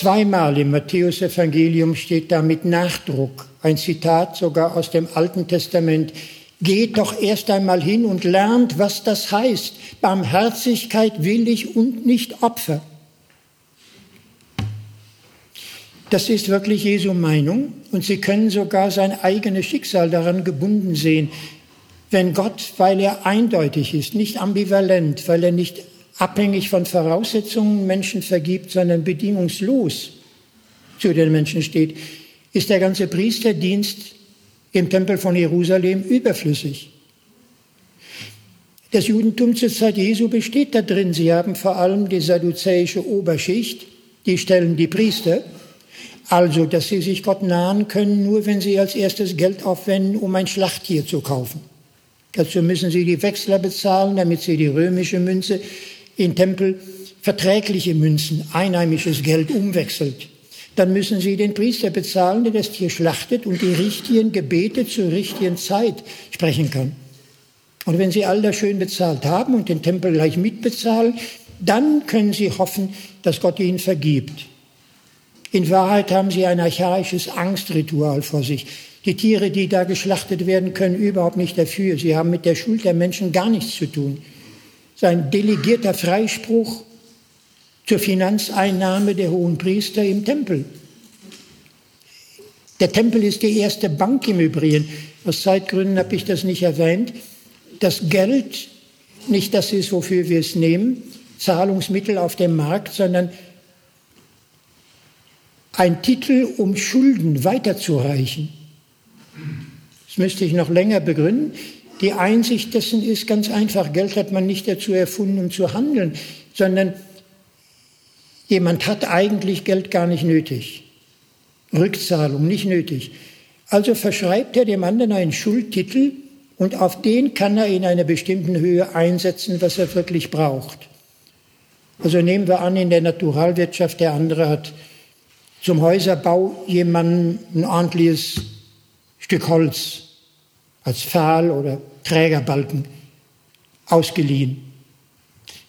Zweimal im Matthäusevangelium steht da mit Nachdruck ein Zitat sogar aus dem Alten Testament. Geht doch erst einmal hin und lernt, was das heißt. Barmherzigkeit will ich und nicht Opfer. Das ist wirklich Jesu Meinung und Sie können sogar sein eigenes Schicksal daran gebunden sehen. Wenn Gott, weil er eindeutig ist, nicht ambivalent, weil er nicht abhängig von Voraussetzungen Menschen vergibt, sondern bedingungslos zu den Menschen steht, ist der ganze Priesterdienst im Tempel von Jerusalem überflüssig. Das Judentum zur Zeit Jesu besteht da drin. Sie haben vor allem die sadduzäische Oberschicht, die stellen die Priester also, dass sie sich Gott nahen können, nur wenn sie als erstes Geld aufwenden, um ein Schlachttier zu kaufen. Dazu müssen sie die Wechsler bezahlen, damit sie die römische Münze in Tempel verträgliche Münzen, einheimisches Geld umwechselt. Dann müssen sie den Priester bezahlen, der das Tier schlachtet und die richtigen Gebete zur richtigen Zeit sprechen kann. Und wenn sie all das schön bezahlt haben und den Tempel gleich mitbezahlen, dann können sie hoffen, dass Gott ihnen vergibt. In Wahrheit haben sie ein archaisches Angstritual vor sich. Die Tiere, die da geschlachtet werden, können überhaupt nicht dafür. Sie haben mit der Schuld der Menschen gar nichts zu tun. Sein delegierter Freispruch zur Finanzeinnahme der hohen Priester im Tempel. Der Tempel ist die erste Bank im Übrigen. Aus Zeitgründen habe ich das nicht erwähnt. Das Geld, nicht das ist, wofür wir es nehmen, Zahlungsmittel auf dem Markt, sondern ein Titel, um Schulden weiterzureichen. Das müsste ich noch länger begründen. Die Einsicht dessen ist ganz einfach. Geld hat man nicht dazu erfunden, um zu handeln, sondern jemand hat eigentlich Geld gar nicht nötig. Rückzahlung nicht nötig. Also verschreibt er dem anderen einen Schuldtitel und auf den kann er in einer bestimmten Höhe einsetzen, was er wirklich braucht. Also nehmen wir an, in der Naturalwirtschaft der andere hat zum Häuserbau jemandem ein ordentliches Stück Holz als Pfahl oder Trägerbalken ausgeliehen.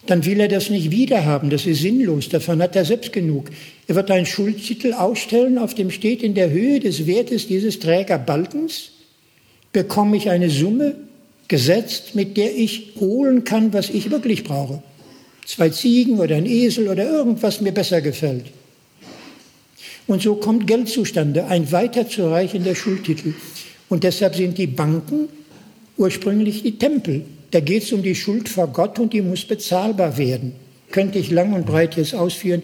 Dann will er das nicht wiederhaben, das ist sinnlos, davon hat er selbst genug. Er wird einen Schuldtitel ausstellen, auf dem steht, in der Höhe des Wertes dieses Trägerbalkens bekomme ich eine Summe gesetzt, mit der ich holen kann, was ich wirklich brauche. Zwei Ziegen oder ein Esel oder irgendwas mir besser gefällt. Und so kommt Geld zustande, ein weiterzureichender Schuldtitel. Und deshalb sind die Banken ursprünglich die Tempel. Da geht es um die Schuld vor Gott und die muss bezahlbar werden. Könnte ich lang und breit jetzt ausführen,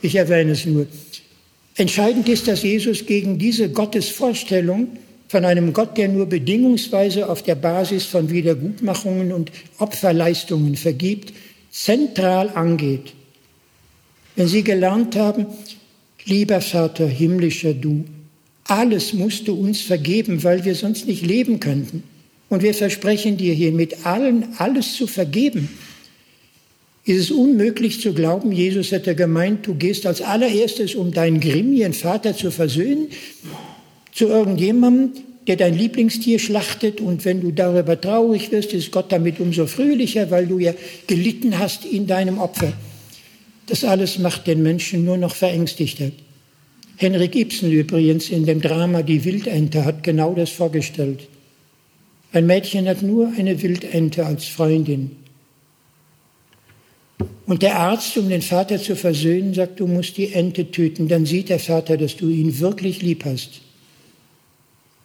ich erwähne es nur. Entscheidend ist, dass Jesus gegen diese Gottesvorstellung von einem Gott, der nur bedingungsweise auf der Basis von Wiedergutmachungen und Opferleistungen vergibt, zentral angeht. Wenn Sie gelernt haben, Lieber Vater, himmlischer Du, alles musst du uns vergeben, weil wir sonst nicht leben könnten. Und wir versprechen dir hier mit allen alles zu vergeben. Ist es unmöglich zu glauben, Jesus hätte gemeint, du gehst als allererstes, um deinen grimmigen Vater zu versöhnen, zu irgendjemandem, der dein Lieblingstier schlachtet und wenn du darüber traurig wirst, ist Gott damit umso fröhlicher, weil du ja gelitten hast in deinem Opfer. Das alles macht den Menschen nur noch verängstigter. Henrik Ibsen übrigens in dem Drama Die Wildente hat genau das vorgestellt. Ein Mädchen hat nur eine Wildente als Freundin. Und der Arzt, um den Vater zu versöhnen, sagt, du musst die Ente töten. Dann sieht der Vater, dass du ihn wirklich lieb hast.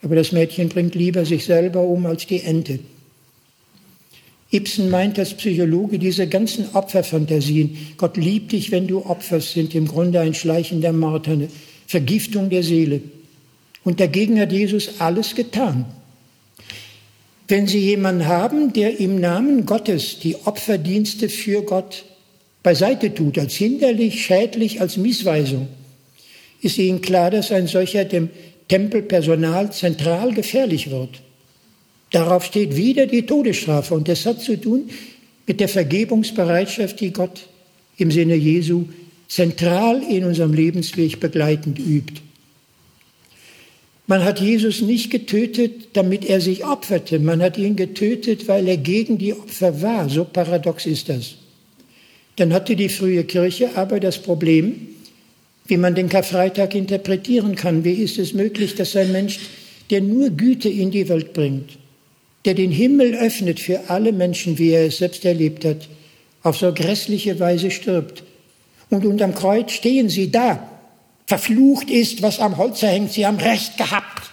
Aber das Mädchen bringt lieber sich selber um als die Ente. Ibsen meint als Psychologe diese ganzen Opferfantasien. Gott liebt dich, wenn du opferst, sind im Grunde ein schleichender Mord, eine Vergiftung der Seele. Und dagegen hat Jesus alles getan. Wenn Sie jemanden haben, der im Namen Gottes die Opferdienste für Gott beiseite tut, als hinderlich, schädlich, als Missweisung, ist Ihnen klar, dass ein solcher dem Tempelpersonal zentral gefährlich wird. Darauf steht wieder die Todesstrafe und das hat zu tun mit der Vergebungsbereitschaft, die Gott im Sinne Jesu zentral in unserem Lebensweg begleitend übt. Man hat Jesus nicht getötet, damit er sich opferte. Man hat ihn getötet, weil er gegen die Opfer war. So paradox ist das. Dann hatte die frühe Kirche aber das Problem, wie man den Karfreitag interpretieren kann. Wie ist es möglich, dass ein Mensch, der nur Güte in die Welt bringt, der den Himmel öffnet für alle Menschen, wie er es selbst erlebt hat, auf so grässliche Weise stirbt. Und unterm Kreuz stehen sie da. Verflucht ist, was am Holze hängt, sie haben Recht gehabt.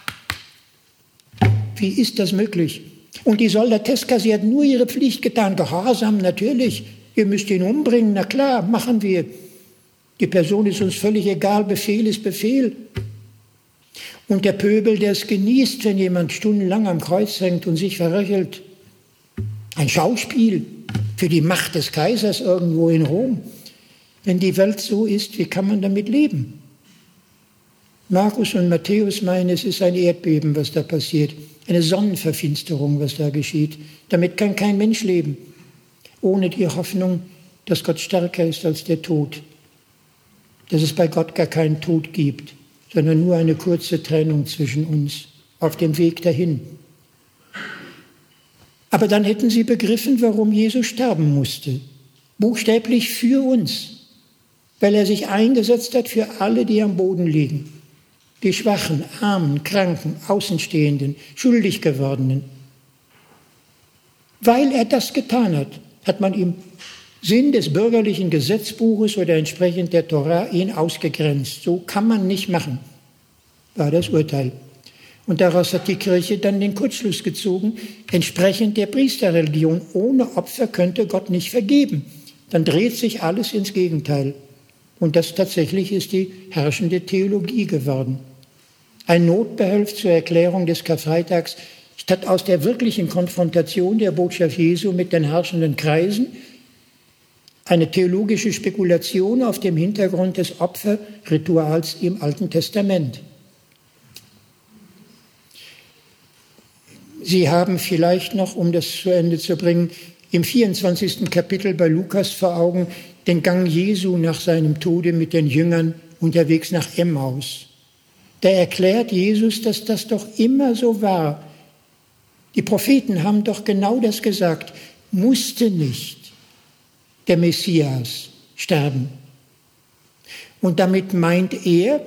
Wie ist das möglich? Und die Soldateska, sie hat nur ihre Pflicht getan, gehorsam natürlich. Ihr müsst ihn umbringen, na klar, machen wir. Die Person ist uns völlig egal, Befehl ist Befehl. Und der Pöbel, der es genießt, wenn jemand stundenlang am Kreuz hängt und sich verröchelt. Ein Schauspiel für die Macht des Kaisers irgendwo in Rom. Wenn die Welt so ist, wie kann man damit leben? Markus und Matthäus meinen, es ist ein Erdbeben, was da passiert, eine Sonnenverfinsterung, was da geschieht. Damit kann kein Mensch leben, ohne die Hoffnung, dass Gott stärker ist als der Tod, dass es bei Gott gar keinen Tod gibt sondern nur eine kurze Trennung zwischen uns auf dem Weg dahin. Aber dann hätten sie begriffen, warum Jesus sterben musste. Buchstäblich für uns, weil er sich eingesetzt hat für alle, die am Boden liegen. Die Schwachen, Armen, Kranken, Außenstehenden, schuldig gewordenen. Weil er das getan hat, hat man ihm Sinn des bürgerlichen Gesetzbuches oder entsprechend der Tora ihn ausgegrenzt. So kann man nicht machen, war das Urteil. Und daraus hat die Kirche dann den Kurzschluss gezogen, entsprechend der Priesterreligion. Ohne Opfer könnte Gott nicht vergeben. Dann dreht sich alles ins Gegenteil. Und das tatsächlich ist die herrschende Theologie geworden. Ein Notbehelf zur Erklärung des Karfreitags statt aus der wirklichen Konfrontation der Botschaft Jesu mit den herrschenden Kreisen eine theologische Spekulation auf dem Hintergrund des Opferrituals im Alten Testament. Sie haben vielleicht noch, um das zu Ende zu bringen, im 24. Kapitel bei Lukas vor Augen den Gang Jesu nach seinem Tode mit den Jüngern unterwegs nach Emmaus. Da erklärt Jesus, dass das doch immer so war. Die Propheten haben doch genau das gesagt, musste nicht der Messias sterben. Und damit meint er,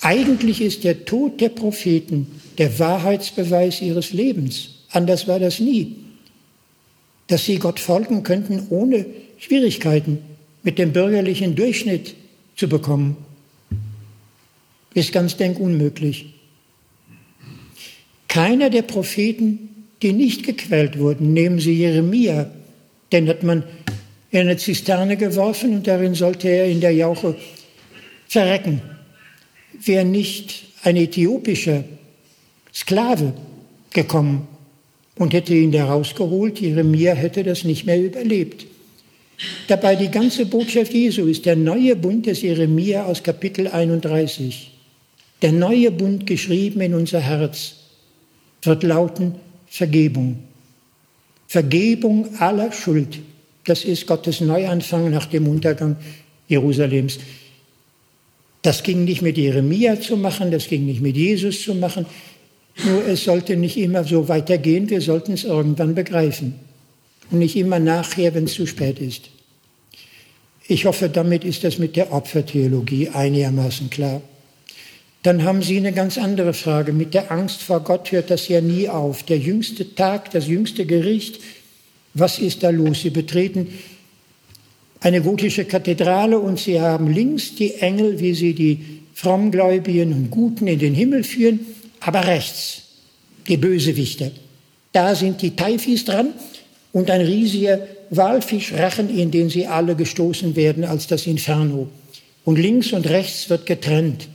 eigentlich ist der Tod der Propheten der Wahrheitsbeweis ihres Lebens. Anders war das nie. Dass sie Gott folgen könnten, ohne Schwierigkeiten mit dem bürgerlichen Durchschnitt zu bekommen, ist ganz denkunmöglich. Keiner der Propheten, die nicht gequält wurden, nehmen Sie Jeremia, den hat man in eine Zisterne geworfen und darin sollte er in der Jauche verrecken. Wäre nicht ein äthiopischer Sklave gekommen und hätte ihn da rausgeholt, Jeremia hätte das nicht mehr überlebt. Dabei die ganze Botschaft Jesu ist der neue Bund des Jeremia aus Kapitel 31. Der neue Bund geschrieben in unser Herz wird lauten Vergebung. Vergebung aller Schuld, das ist Gottes Neuanfang nach dem Untergang Jerusalems. Das ging nicht mit Jeremia zu machen, das ging nicht mit Jesus zu machen. Nur es sollte nicht immer so weitergehen, wir sollten es irgendwann begreifen. Und nicht immer nachher, wenn es zu spät ist. Ich hoffe, damit ist das mit der Opfertheologie einigermaßen klar. Dann haben Sie eine ganz andere Frage. Mit der Angst vor Gott hört das ja nie auf. Der jüngste Tag, das jüngste Gericht, was ist da los? Sie betreten eine gotische Kathedrale und Sie haben links die Engel, wie sie die Frommgläubigen und Guten in den Himmel führen, aber rechts die Bösewichter. Da sind die Taifis dran und ein riesiger Walfischrachen, in den sie alle gestoßen werden als das Inferno. Und links und rechts wird getrennt.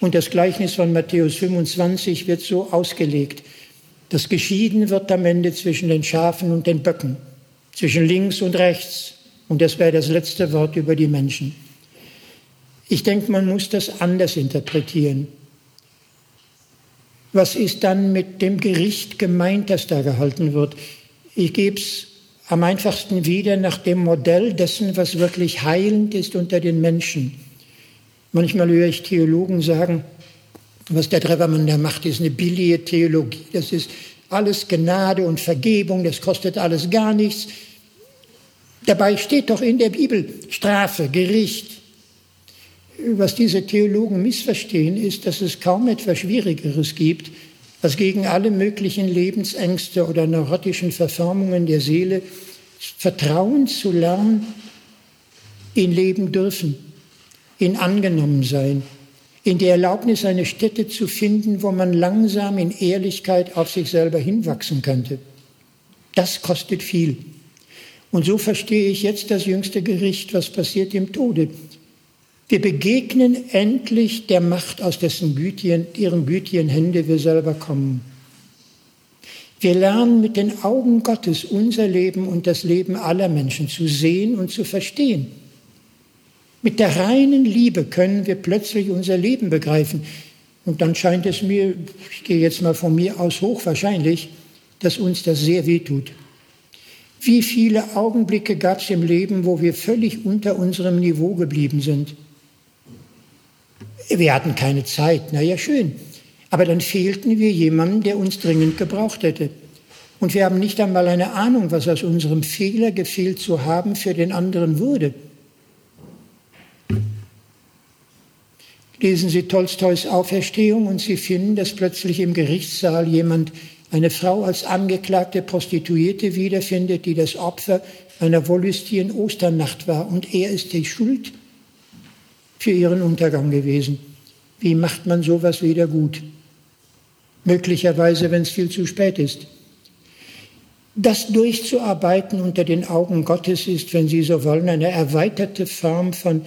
Und das Gleichnis von Matthäus 25 wird so ausgelegt. Das Geschieden wird am Ende zwischen den Schafen und den Böcken, zwischen links und rechts. Und das wäre das letzte Wort über die Menschen. Ich denke, man muss das anders interpretieren. Was ist dann mit dem Gericht gemeint, das da gehalten wird? Ich gebe es am einfachsten wieder nach dem Modell dessen, was wirklich heilend ist unter den Menschen. Manchmal höre ich Theologen sagen, was der Trevermann da macht, ist eine billige Theologie. Das ist alles Gnade und Vergebung, das kostet alles gar nichts. Dabei steht doch in der Bibel Strafe, Gericht. Was diese Theologen missverstehen, ist, dass es kaum etwas Schwierigeres gibt, als gegen alle möglichen Lebensängste oder neurotischen Verformungen der Seele Vertrauen zu lernen in Leben dürfen, in angenommen sein, in der Erlaubnis, eine Stätte zu finden, wo man langsam in Ehrlichkeit auf sich selber hinwachsen könnte. Das kostet viel. Und so verstehe ich jetzt das jüngste Gericht, was passiert im Tode. Wir begegnen endlich der Macht, aus dessen gütigen, ihren gütigen Hände wir selber kommen. Wir lernen mit den Augen Gottes unser Leben und das Leben aller Menschen zu sehen und zu verstehen. Mit der reinen Liebe können wir plötzlich unser Leben begreifen. Und dann scheint es mir, ich gehe jetzt mal von mir aus hochwahrscheinlich, dass uns das sehr wehtut. Wie viele Augenblicke gab es im Leben, wo wir völlig unter unserem Niveau geblieben sind? Wir hatten keine Zeit, na ja, schön. Aber dann fehlten wir jemandem, der uns dringend gebraucht hätte. Und wir haben nicht einmal eine Ahnung, was aus unserem Fehler gefehlt zu haben für den anderen wurde. Lesen Sie Tolstois Auferstehung und Sie finden, dass plötzlich im Gerichtssaal jemand eine Frau als angeklagte Prostituierte wiederfindet, die das Opfer einer wollüstigen Osternacht war. Und er ist die Schuld für ihren Untergang gewesen. Wie macht man sowas wieder gut? Möglicherweise, wenn es viel zu spät ist. Das durchzuarbeiten unter den Augen Gottes ist, wenn Sie so wollen, eine erweiterte Form von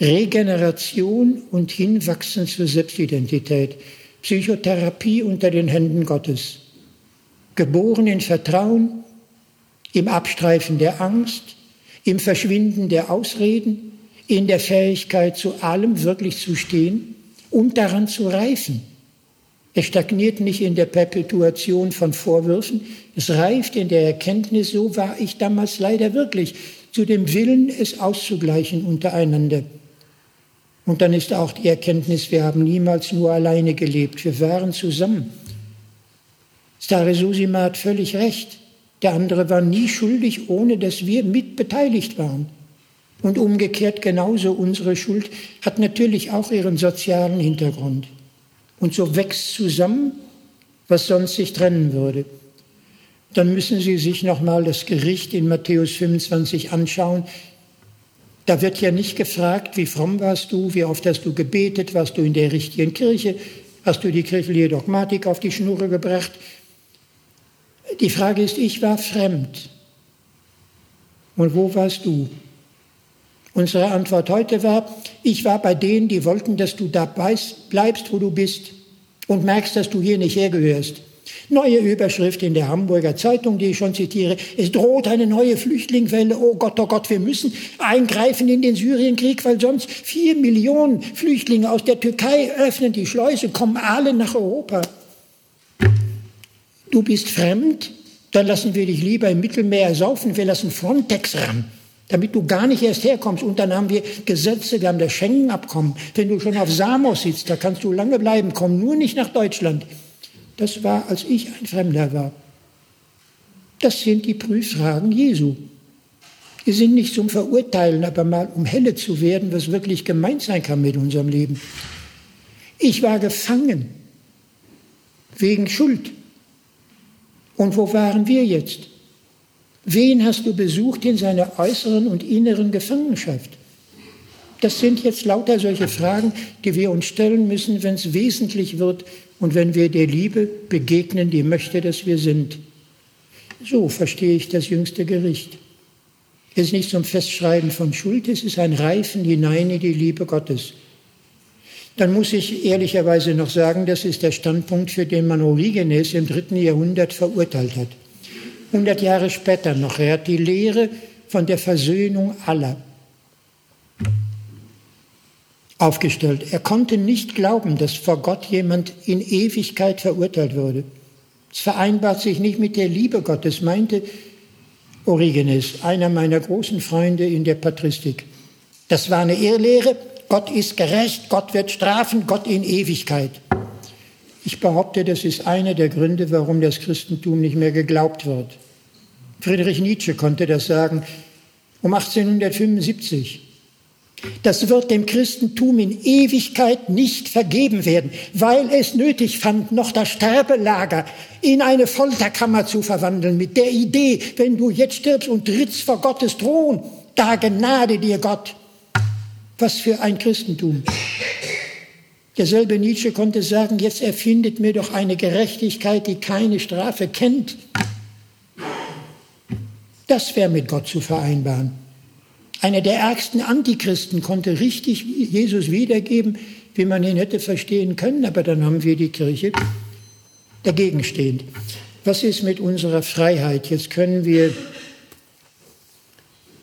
Regeneration und Hinwachsen zur Selbstidentität, Psychotherapie unter den Händen Gottes, geboren in Vertrauen, im Abstreifen der Angst, im Verschwinden der Ausreden, in der Fähigkeit, zu allem wirklich zu stehen und daran zu reifen. Es stagniert nicht in der Perpetuation von Vorwürfen, es reift in der Erkenntnis, so war ich damals leider wirklich, zu dem Willen, es auszugleichen untereinander. Und dann ist auch die Erkenntnis, wir haben niemals nur alleine gelebt, wir waren zusammen. Stare Susima hat völlig recht. Der andere war nie schuldig, ohne dass wir mitbeteiligt waren. Und umgekehrt genauso unsere Schuld hat natürlich auch ihren sozialen Hintergrund. Und so wächst zusammen, was sonst sich trennen würde. Dann müssen Sie sich nochmal das Gericht in Matthäus 25 anschauen. Da wird ja nicht gefragt, wie fromm warst du, wie oft hast du gebetet, warst du in der richtigen Kirche, hast du die kirchliche Dogmatik auf die Schnur gebracht. Die Frage ist, ich war fremd. Und wo warst du? Unsere Antwort heute war, ich war bei denen, die wollten, dass du da bleibst, wo du bist und merkst, dass du hier nicht hergehörst. Neue Überschrift in der Hamburger Zeitung, die ich schon zitiere. Es droht eine neue Flüchtlingswelle. Oh Gott, oh Gott, wir müssen eingreifen in den Syrienkrieg, weil sonst vier Millionen Flüchtlinge aus der Türkei öffnen die Schleuse, kommen alle nach Europa. Du bist fremd, dann lassen wir dich lieber im Mittelmeer saufen, wir lassen Frontex ran damit du gar nicht erst herkommst. Und dann haben wir Gesetze, wir haben das Schengen-Abkommen. Wenn du schon auf Samos sitzt, da kannst du lange bleiben, komm nur nicht nach Deutschland. Das war, als ich ein Fremder war. Das sind die Prüffragen Jesu. Die sind nicht zum Verurteilen, aber mal um helle zu werden, was wirklich gemeint sein kann mit unserem Leben. Ich war gefangen wegen Schuld. Und wo waren wir jetzt? Wen hast du besucht in seiner äußeren und inneren Gefangenschaft? Das sind jetzt lauter solche Fragen, die wir uns stellen müssen, wenn es wesentlich wird und wenn wir der Liebe begegnen, die möchte, dass wir sind. So verstehe ich das jüngste Gericht. Es ist nicht zum Festschreiben von Schuld, es ist ein Reifen hinein in die Liebe Gottes. Dann muss ich ehrlicherweise noch sagen, das ist der Standpunkt, für den man Origenes im dritten Jahrhundert verurteilt hat. 100 Jahre später noch. Er hat die Lehre von der Versöhnung aller aufgestellt. Er konnte nicht glauben, dass vor Gott jemand in Ewigkeit verurteilt würde. Es vereinbart sich nicht mit der Liebe Gottes, meinte Origenes, einer meiner großen Freunde in der Patristik. Das war eine Irrlehre. Gott ist gerecht, Gott wird strafen, Gott in Ewigkeit. Ich behaupte, das ist einer der Gründe, warum das Christentum nicht mehr geglaubt wird. Friedrich Nietzsche konnte das sagen um 1875. Das wird dem Christentum in Ewigkeit nicht vergeben werden, weil es nötig fand, noch das Sterbelager in eine Folterkammer zu verwandeln, mit der Idee, wenn du jetzt stirbst und trittst vor Gottes Thron, da gnade dir Gott. Was für ein Christentum. Derselbe Nietzsche konnte sagen, jetzt erfindet mir doch eine Gerechtigkeit, die keine Strafe kennt. Das wäre mit Gott zu vereinbaren. Einer der ärgsten Antichristen konnte richtig Jesus wiedergeben, wie man ihn hätte verstehen können, aber dann haben wir die Kirche dagegen stehend. Was ist mit unserer Freiheit? Jetzt können wir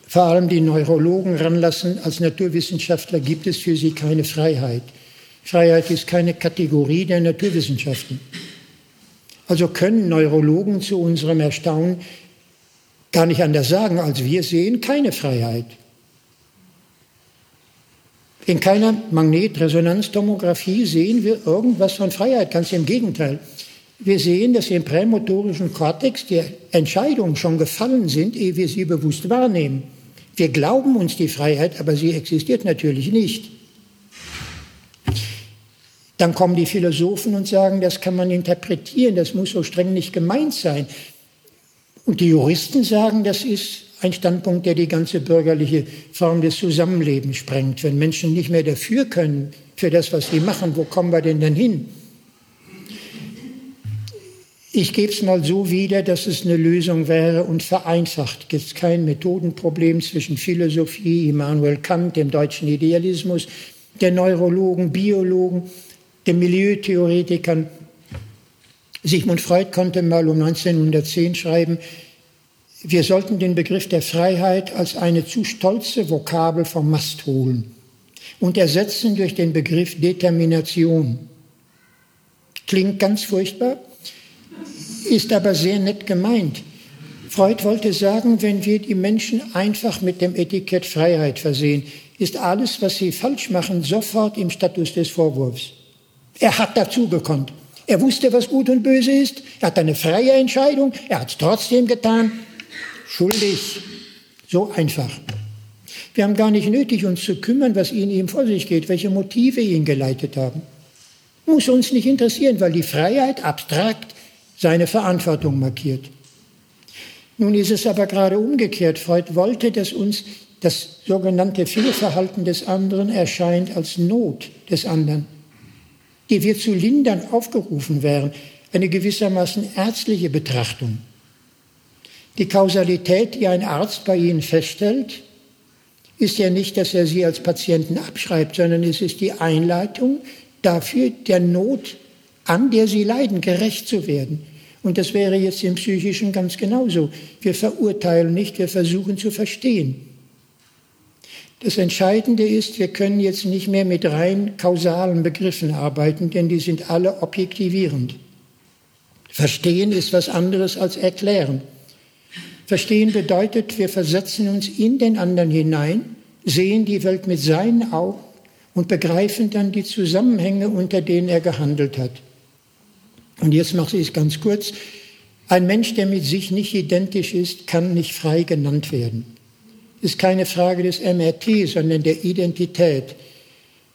vor allem die Neurologen ranlassen. Als Naturwissenschaftler gibt es für sie keine Freiheit. Freiheit ist keine Kategorie der Naturwissenschaften. Also können Neurologen zu unserem Erstaunen gar nicht anders sagen, als wir sehen keine Freiheit. In keiner Magnetresonanztomographie sehen wir irgendwas von Freiheit, ganz im Gegenteil. Wir sehen, dass im prämotorischen Kortex die Entscheidungen schon gefallen sind, ehe wir sie bewusst wahrnehmen. Wir glauben uns die Freiheit, aber sie existiert natürlich nicht. Dann kommen die Philosophen und sagen, das kann man interpretieren, das muss so streng nicht gemeint sein. Und die Juristen sagen, das ist ein Standpunkt, der die ganze bürgerliche Form des Zusammenlebens sprengt. Wenn Menschen nicht mehr dafür können, für das, was sie machen, wo kommen wir denn dann hin? Ich gebe es mal so wieder, dass es eine Lösung wäre und vereinfacht. Gibt es kein Methodenproblem zwischen Philosophie, Immanuel Kant, dem deutschen Idealismus, der Neurologen, Biologen, den Milieutheoretikern. Sigmund Freud konnte mal um 1910 schreiben, wir sollten den Begriff der Freiheit als eine zu stolze Vokabel vom Mast holen und ersetzen durch den Begriff Determination. Klingt ganz furchtbar, ist aber sehr nett gemeint. Freud wollte sagen, wenn wir die Menschen einfach mit dem Etikett Freiheit versehen, ist alles, was sie falsch machen, sofort im Status des Vorwurfs. Er hat dazugekonnt. Er wusste, was gut und böse ist. Er hat eine freie Entscheidung. Er hat es trotzdem getan schuldig. So einfach. Wir haben gar nicht nötig, uns zu kümmern, was in ihm vor sich geht, welche Motive ihn geleitet haben. Muss uns nicht interessieren, weil die Freiheit abstrakt seine Verantwortung markiert. Nun ist es aber gerade umgekehrt. Freud wollte, dass uns das sogenannte Fehlverhalten des anderen erscheint als Not des anderen, die wir zu lindern aufgerufen wären, eine gewissermaßen ärztliche Betrachtung. Die Kausalität, die ein Arzt bei Ihnen feststellt, ist ja nicht, dass er Sie als Patienten abschreibt, sondern es ist die Einleitung dafür, der Not, an der Sie leiden, gerecht zu werden. Und das wäre jetzt im Psychischen ganz genauso. Wir verurteilen nicht, wir versuchen zu verstehen. Das Entscheidende ist, wir können jetzt nicht mehr mit rein kausalen Begriffen arbeiten, denn die sind alle objektivierend. Verstehen ist was anderes als erklären. Verstehen bedeutet, wir versetzen uns in den anderen hinein, sehen die Welt mit seinen Augen und begreifen dann die Zusammenhänge, unter denen er gehandelt hat. Und jetzt mache ich es ganz kurz. Ein Mensch, der mit sich nicht identisch ist, kann nicht frei genannt werden. Ist keine Frage des MRT, sondern der Identität.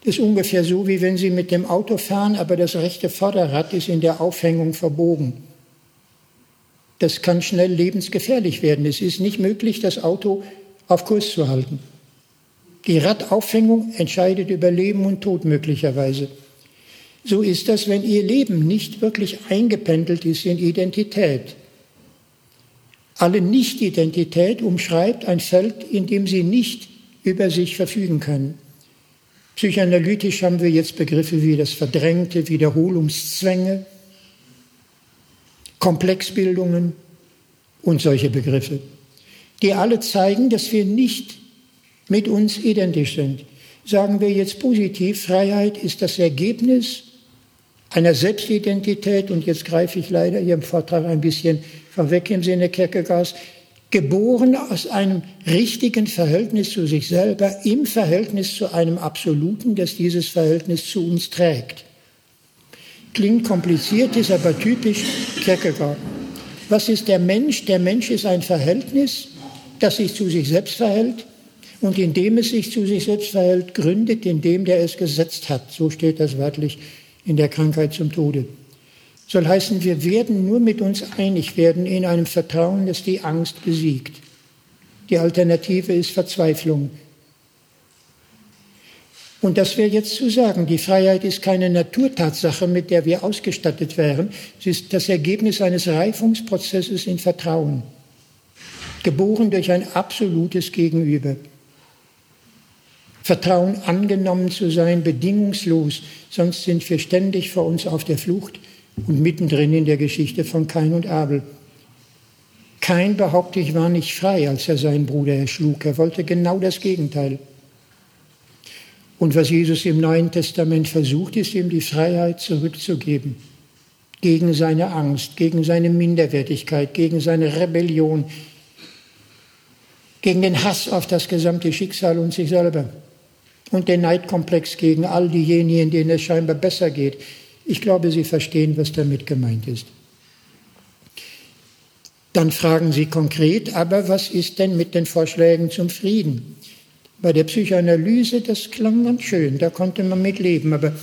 Das ist ungefähr so, wie wenn Sie mit dem Auto fahren, aber das rechte Vorderrad ist in der Aufhängung verbogen. Das kann schnell lebensgefährlich werden. Es ist nicht möglich, das Auto auf Kurs zu halten. Die Radaufhängung entscheidet über Leben und Tod möglicherweise. So ist das, wenn Ihr Leben nicht wirklich eingependelt ist in Identität. Alle Nicht-Identität umschreibt ein Feld, in dem Sie nicht über sich verfügen können. Psychoanalytisch haben wir jetzt Begriffe wie das Verdrängte, Wiederholungszwänge, Komplexbildungen und solche Begriffe, die alle zeigen, dass wir nicht mit uns identisch sind. Sagen wir jetzt positiv, Freiheit ist das Ergebnis einer Selbstidentität, und jetzt greife ich leider Ihrem Vortrag ein bisschen vorweg im Sinne Kierkegaards, geboren aus einem richtigen Verhältnis zu sich selber, im Verhältnis zu einem Absoluten, das dieses Verhältnis zu uns trägt. Klingt kompliziert, ist aber typisch Kierkegaard. Was ist der Mensch? Der Mensch ist ein Verhältnis, das sich zu sich selbst verhält und indem es sich zu sich selbst verhält, gründet in dem, der es gesetzt hat. So steht das wörtlich in der Krankheit zum Tode. Soll heißen, wir werden nur mit uns einig werden in einem Vertrauen, das die Angst besiegt. Die Alternative ist Verzweiflung. Und das wäre jetzt zu sagen, die Freiheit ist keine Naturtatsache, mit der wir ausgestattet wären. Sie ist das Ergebnis eines Reifungsprozesses in Vertrauen, geboren durch ein absolutes Gegenüber. Vertrauen angenommen zu sein, bedingungslos, sonst sind wir ständig vor uns auf der Flucht und mittendrin in der Geschichte von Kain und Abel. Kain, behaupte ich, war nicht frei, als er seinen Bruder erschlug. Er wollte genau das Gegenteil. Und was Jesus im Neuen Testament versucht, ist ihm die Freiheit zurückzugeben. Gegen seine Angst, gegen seine Minderwertigkeit, gegen seine Rebellion, gegen den Hass auf das gesamte Schicksal und sich selber und den Neidkomplex gegen all diejenigen, denen es scheinbar besser geht. Ich glaube, Sie verstehen, was damit gemeint ist. Dann fragen Sie konkret, aber was ist denn mit den Vorschlägen zum Frieden? Bei der Psychoanalyse, das klang ganz schön, da konnte man mit leben, aber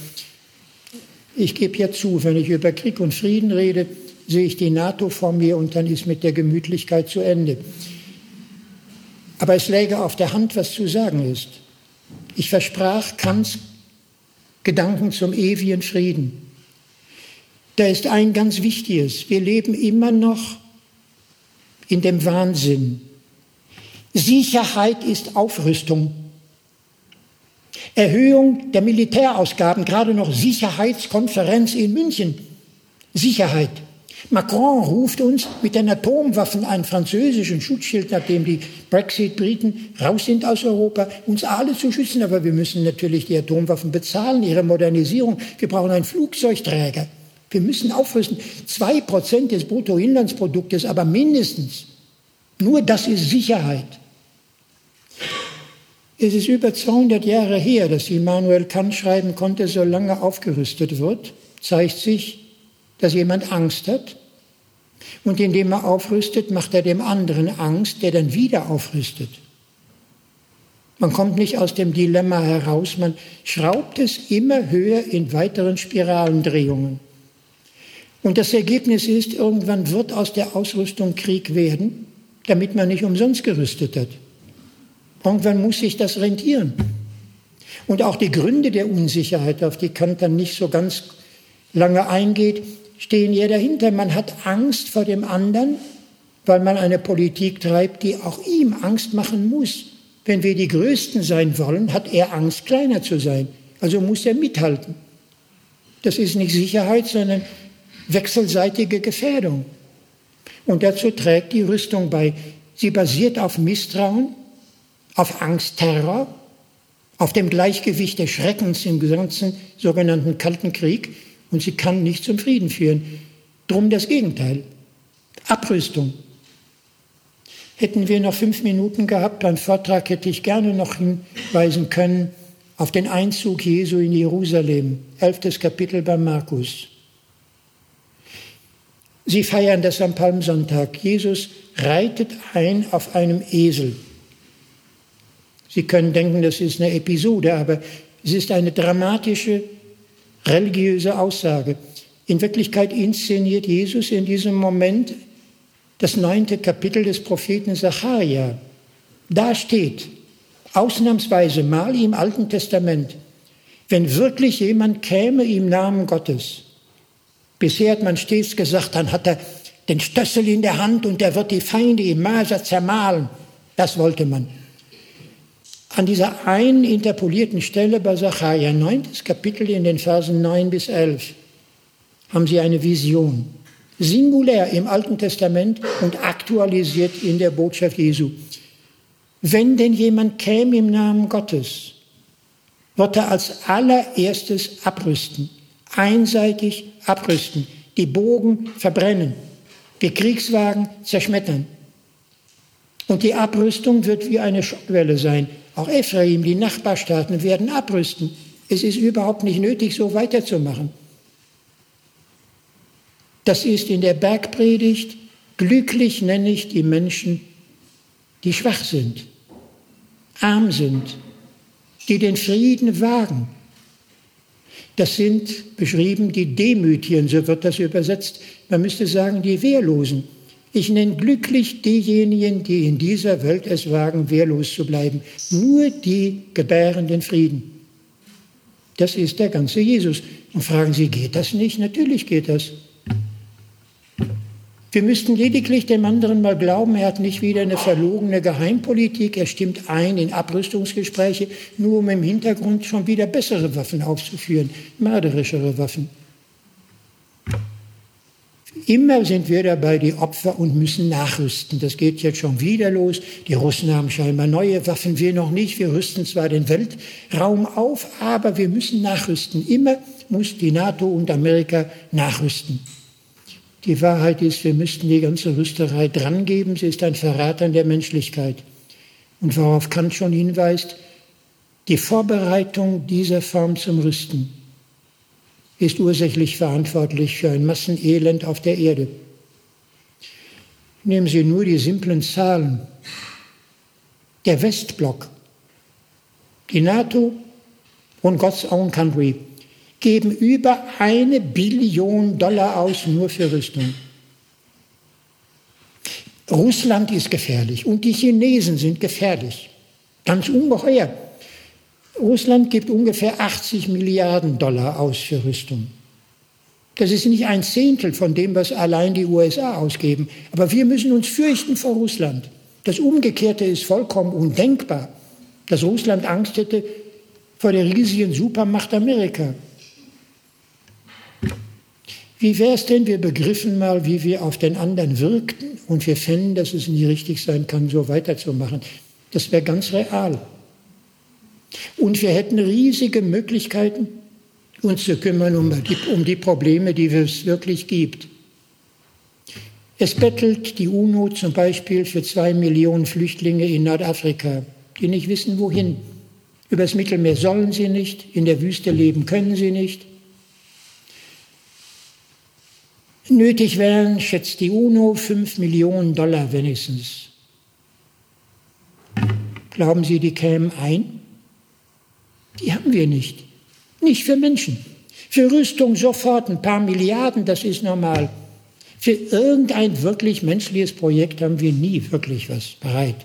ich gebe ja zu, wenn ich über Krieg und Frieden rede, sehe ich die NATO vor mir und dann ist mit der Gemütlichkeit zu Ende. Aber es läge auf der Hand, was zu sagen ist. Ich versprach Kants Gedanken zum ewigen Frieden. Da ist ein ganz wichtiges. Wir leben immer noch in dem Wahnsinn. Sicherheit ist Aufrüstung. Erhöhung der Militärausgaben, gerade noch Sicherheitskonferenz in München. Sicherheit. Macron ruft uns mit den Atomwaffen einen französischen Schutzschild, nachdem die Brexit-Briten raus sind aus Europa, uns alle zu schützen. Aber wir müssen natürlich die Atomwaffen bezahlen, ihre Modernisierung. Wir brauchen einen Flugzeugträger. Wir müssen aufrüsten. Zwei Prozent des Bruttoinlandsproduktes, aber mindestens. Nur das ist Sicherheit. Es ist über 200 Jahre her, dass Immanuel Kant schreiben konnte, solange aufgerüstet wird, zeigt sich, dass jemand Angst hat. Und indem er aufrüstet, macht er dem anderen Angst, der dann wieder aufrüstet. Man kommt nicht aus dem Dilemma heraus, man schraubt es immer höher in weiteren Spiralendrehungen. Und das Ergebnis ist, irgendwann wird aus der Ausrüstung Krieg werden, damit man nicht umsonst gerüstet hat. Irgendwann muss sich das rentieren. Und auch die Gründe der Unsicherheit, auf die Kant dann nicht so ganz lange eingeht, stehen ja dahinter. Man hat Angst vor dem anderen, weil man eine Politik treibt, die auch ihm Angst machen muss. Wenn wir die Größten sein wollen, hat er Angst, kleiner zu sein. Also muss er mithalten. Das ist nicht Sicherheit, sondern wechselseitige Gefährdung. Und dazu trägt die Rüstung bei. Sie basiert auf Misstrauen, auf Angst, Terror, auf dem Gleichgewicht des Schreckens im ganzen sogenannten Kalten Krieg und sie kann nicht zum Frieden führen. Drum das Gegenteil. Abrüstung. Hätten wir noch fünf Minuten gehabt beim Vortrag, hätte ich gerne noch hinweisen können auf den Einzug Jesu in Jerusalem, elftes Kapitel bei Markus. Sie feiern das am Palmsonntag. Jesus reitet ein auf einem Esel. Sie können denken, das ist eine Episode, aber es ist eine dramatische religiöse Aussage. In Wirklichkeit inszeniert Jesus in diesem Moment das neunte Kapitel des Propheten Sacharja. Da steht, ausnahmsweise mal im Alten Testament, wenn wirklich jemand käme im Namen Gottes. Bisher hat man stets gesagt, dann hat er den Stössel in der Hand und er wird die Feinde im Maser zermahlen. Das wollte man. An dieser einen interpolierten Stelle bei Sacharja, neuntes Kapitel in den Versen 9 bis 11, haben Sie eine Vision. Singulär im Alten Testament und aktualisiert in der Botschaft Jesu. Wenn denn jemand käme im Namen Gottes, wird er als allererstes abrüsten, einseitig abrüsten, die Bogen verbrennen, die Kriegswagen zerschmettern. Und die Abrüstung wird wie eine Schockwelle sein, auch Ephraim, die Nachbarstaaten werden abrüsten. Es ist überhaupt nicht nötig, so weiterzumachen. Das ist in der Bergpredigt, glücklich nenne ich die Menschen, die schwach sind. arm sind, die den Frieden wagen. Das sind beschrieben die Demütigen, so wird das übersetzt. Man müsste sagen, die Wehrlosen. Ich nenne glücklich diejenigen, die in dieser Welt es wagen, wehrlos zu bleiben. Nur die gebären den Frieden. Das ist der ganze Jesus. Und fragen Sie, geht das nicht? Natürlich geht das. Wir müssten lediglich dem anderen mal glauben, er hat nicht wieder eine verlogene Geheimpolitik, er stimmt ein in Abrüstungsgespräche, nur um im Hintergrund schon wieder bessere Waffen aufzuführen, mörderischere Waffen. Immer sind wir dabei die Opfer und müssen nachrüsten. Das geht jetzt schon wieder los. Die Russen haben scheinbar neue Waffen, wir noch nicht. Wir rüsten zwar den Weltraum auf, aber wir müssen nachrüsten. Immer muss die NATO und Amerika nachrüsten. Die Wahrheit ist, wir müssten die ganze Rüsterei drangeben. Sie ist ein Verrat an der Menschlichkeit. Und worauf Kant schon hinweist, die Vorbereitung dieser Form zum Rüsten ist ursächlich verantwortlich für ein Massenelend auf der Erde. Nehmen Sie nur die simplen Zahlen. Der Westblock, die NATO und God's Own Country geben über eine Billion Dollar aus nur für Rüstung. Russland ist gefährlich und die Chinesen sind gefährlich. Ganz ungeheuer. Russland gibt ungefähr 80 Milliarden Dollar aus für Rüstung. Das ist nicht ein Zehntel von dem, was allein die USA ausgeben. Aber wir müssen uns fürchten vor Russland. Das Umgekehrte ist vollkommen undenkbar, dass Russland Angst hätte vor der riesigen Supermacht Amerika. Wie wäre es denn, wir begriffen mal, wie wir auf den anderen wirkten und wir fänden, dass es nicht richtig sein kann, so weiterzumachen. Das wäre ganz real. Und wir hätten riesige Möglichkeiten, uns zu kümmern um die, um die Probleme, die es wirklich gibt. Es bettelt die UNO zum Beispiel für zwei Millionen Flüchtlinge in Nordafrika, die nicht wissen, wohin. Übers Mittelmeer sollen sie nicht, in der Wüste leben können sie nicht. Nötig wären, schätzt die UNO, fünf Millionen Dollar wenigstens. Glauben Sie, die kämen ein? Die haben wir nicht. Nicht für Menschen. Für Rüstung sofort ein paar Milliarden, das ist normal. Für irgendein wirklich menschliches Projekt haben wir nie wirklich was bereit.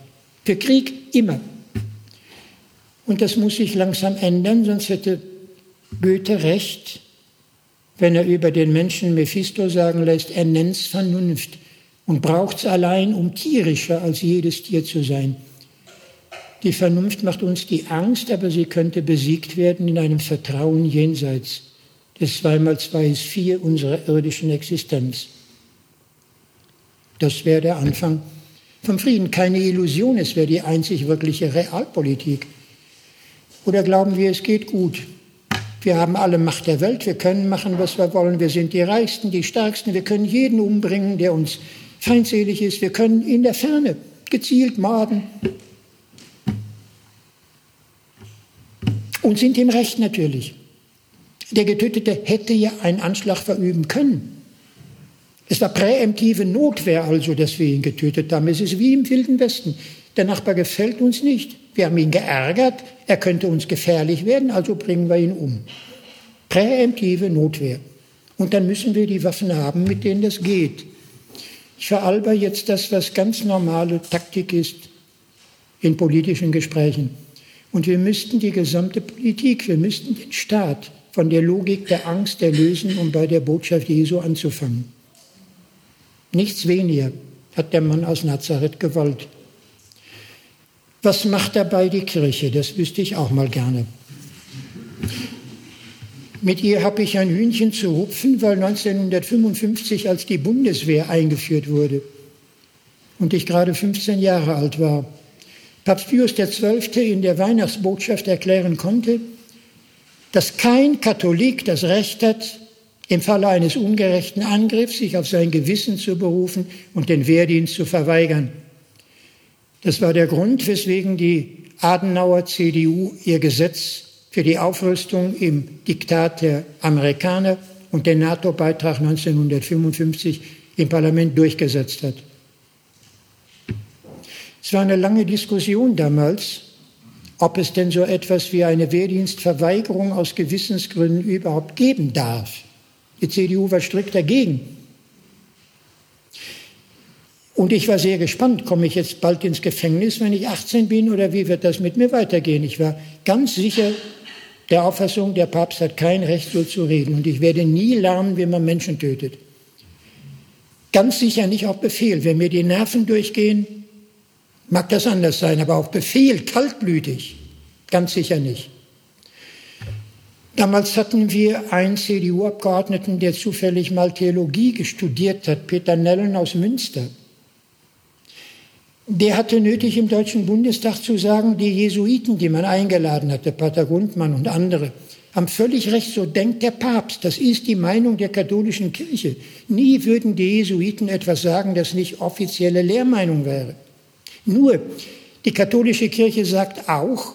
Für Krieg immer. Und das muss sich langsam ändern, sonst hätte Goethe recht, wenn er über den Menschen Mephisto sagen lässt, er nennt's Vernunft und braucht's allein, um tierischer als jedes Tier zu sein. Die Vernunft macht uns die Angst, aber sie könnte besiegt werden in einem Vertrauen jenseits des zweimal zwei ist vier unserer irdischen Existenz. Das wäre der Anfang vom Frieden. Keine Illusion, es wäre die einzig wirkliche Realpolitik. Oder glauben wir, es geht gut? Wir haben alle Macht der Welt, wir können machen, was wir wollen, wir sind die Reichsten, die Stärksten, wir können jeden umbringen, der uns feindselig ist, wir können in der Ferne gezielt morden und sind im Recht natürlich. Der Getötete hätte ja einen Anschlag verüben können. Es war präemptive Notwehr also, dass wir ihn getötet haben. Es ist wie im Wilden Westen. Der Nachbar gefällt uns nicht. Wir haben ihn geärgert, er könnte uns gefährlich werden, also bringen wir ihn um. Präemptive Notwehr. Und dann müssen wir die Waffen haben, mit denen das geht. Ich veralber jetzt das, was ganz normale Taktik ist in politischen Gesprächen. Und wir müssten die gesamte Politik, wir müssten den Staat von der Logik der Angst erlösen, um bei der Botschaft Jesu anzufangen. Nichts weniger hat der Mann aus Nazareth gewollt. Was macht dabei die Kirche? Das wüsste ich auch mal gerne. Mit ihr habe ich ein Hühnchen zu rupfen, weil 1955, als die Bundeswehr eingeführt wurde und ich gerade 15 Jahre alt war, Papst Pius XII. in der Weihnachtsbotschaft erklären konnte, dass kein Katholik das Recht hat, im Falle eines ungerechten Angriffs sich auf sein Gewissen zu berufen und den Wehrdienst zu verweigern. Das war der Grund, weswegen die Adenauer CDU ihr Gesetz für die Aufrüstung im Diktat der Amerikaner und den NATO-Beitrag 1955 im Parlament durchgesetzt hat. Es war eine lange Diskussion damals ob es denn so etwas wie eine Wehrdienstverweigerung aus Gewissensgründen überhaupt geben darf. Die CDU war strikt dagegen. Und ich war sehr gespannt, komme ich jetzt bald ins Gefängnis, wenn ich 18 bin, oder wie wird das mit mir weitergehen? Ich war ganz sicher der Auffassung, der Papst hat kein Recht, so zu reden. Und ich werde nie lernen, wie man Menschen tötet. Ganz sicher nicht auf Befehl. Wenn mir die Nerven durchgehen, mag das anders sein, aber auf Befehl, kaltblütig, ganz sicher nicht. Damals hatten wir einen CDU-Abgeordneten, der zufällig mal Theologie studiert hat, Peter Nellen aus Münster der hatte nötig, im Deutschen Bundestag zu sagen, die Jesuiten, die man eingeladen hatte, Pater Gundmann und andere, haben völlig recht, so denkt der Papst. Das ist die Meinung der katholischen Kirche. Nie würden die Jesuiten etwas sagen, das nicht offizielle Lehrmeinung wäre. Nur, die katholische Kirche sagt auch,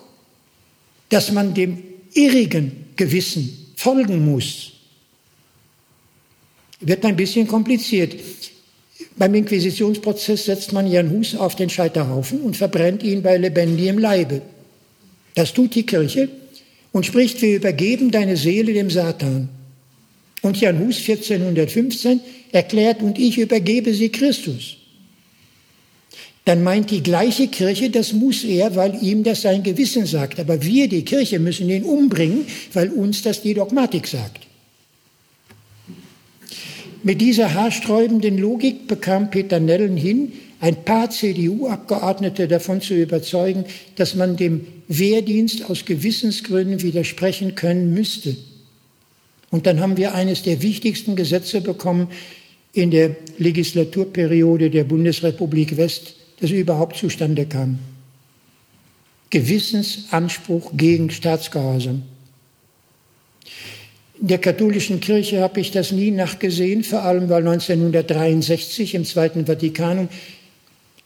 dass man dem irrigen Gewissen folgen muss. Wird ein bisschen kompliziert. Beim Inquisitionsprozess setzt man Jan Hus auf den Scheiterhaufen und verbrennt ihn bei lebendigem Leibe. Das tut die Kirche und spricht, wir übergeben deine Seele dem Satan. Und Jan Hus 1415 erklärt, und ich übergebe sie Christus. Dann meint die gleiche Kirche, das muss er, weil ihm das sein Gewissen sagt. Aber wir, die Kirche, müssen ihn umbringen, weil uns das die Dogmatik sagt. Mit dieser haarsträubenden Logik bekam Peter Nellen hin, ein paar CDU-Abgeordnete davon zu überzeugen, dass man dem Wehrdienst aus Gewissensgründen widersprechen können müsste. Und dann haben wir eines der wichtigsten Gesetze bekommen in der Legislaturperiode der Bundesrepublik West, das überhaupt zustande kam. Gewissensanspruch gegen Staatsgehorsam. Der katholischen Kirche habe ich das nie nachgesehen, vor allem weil 1963 im Zweiten Vatikanum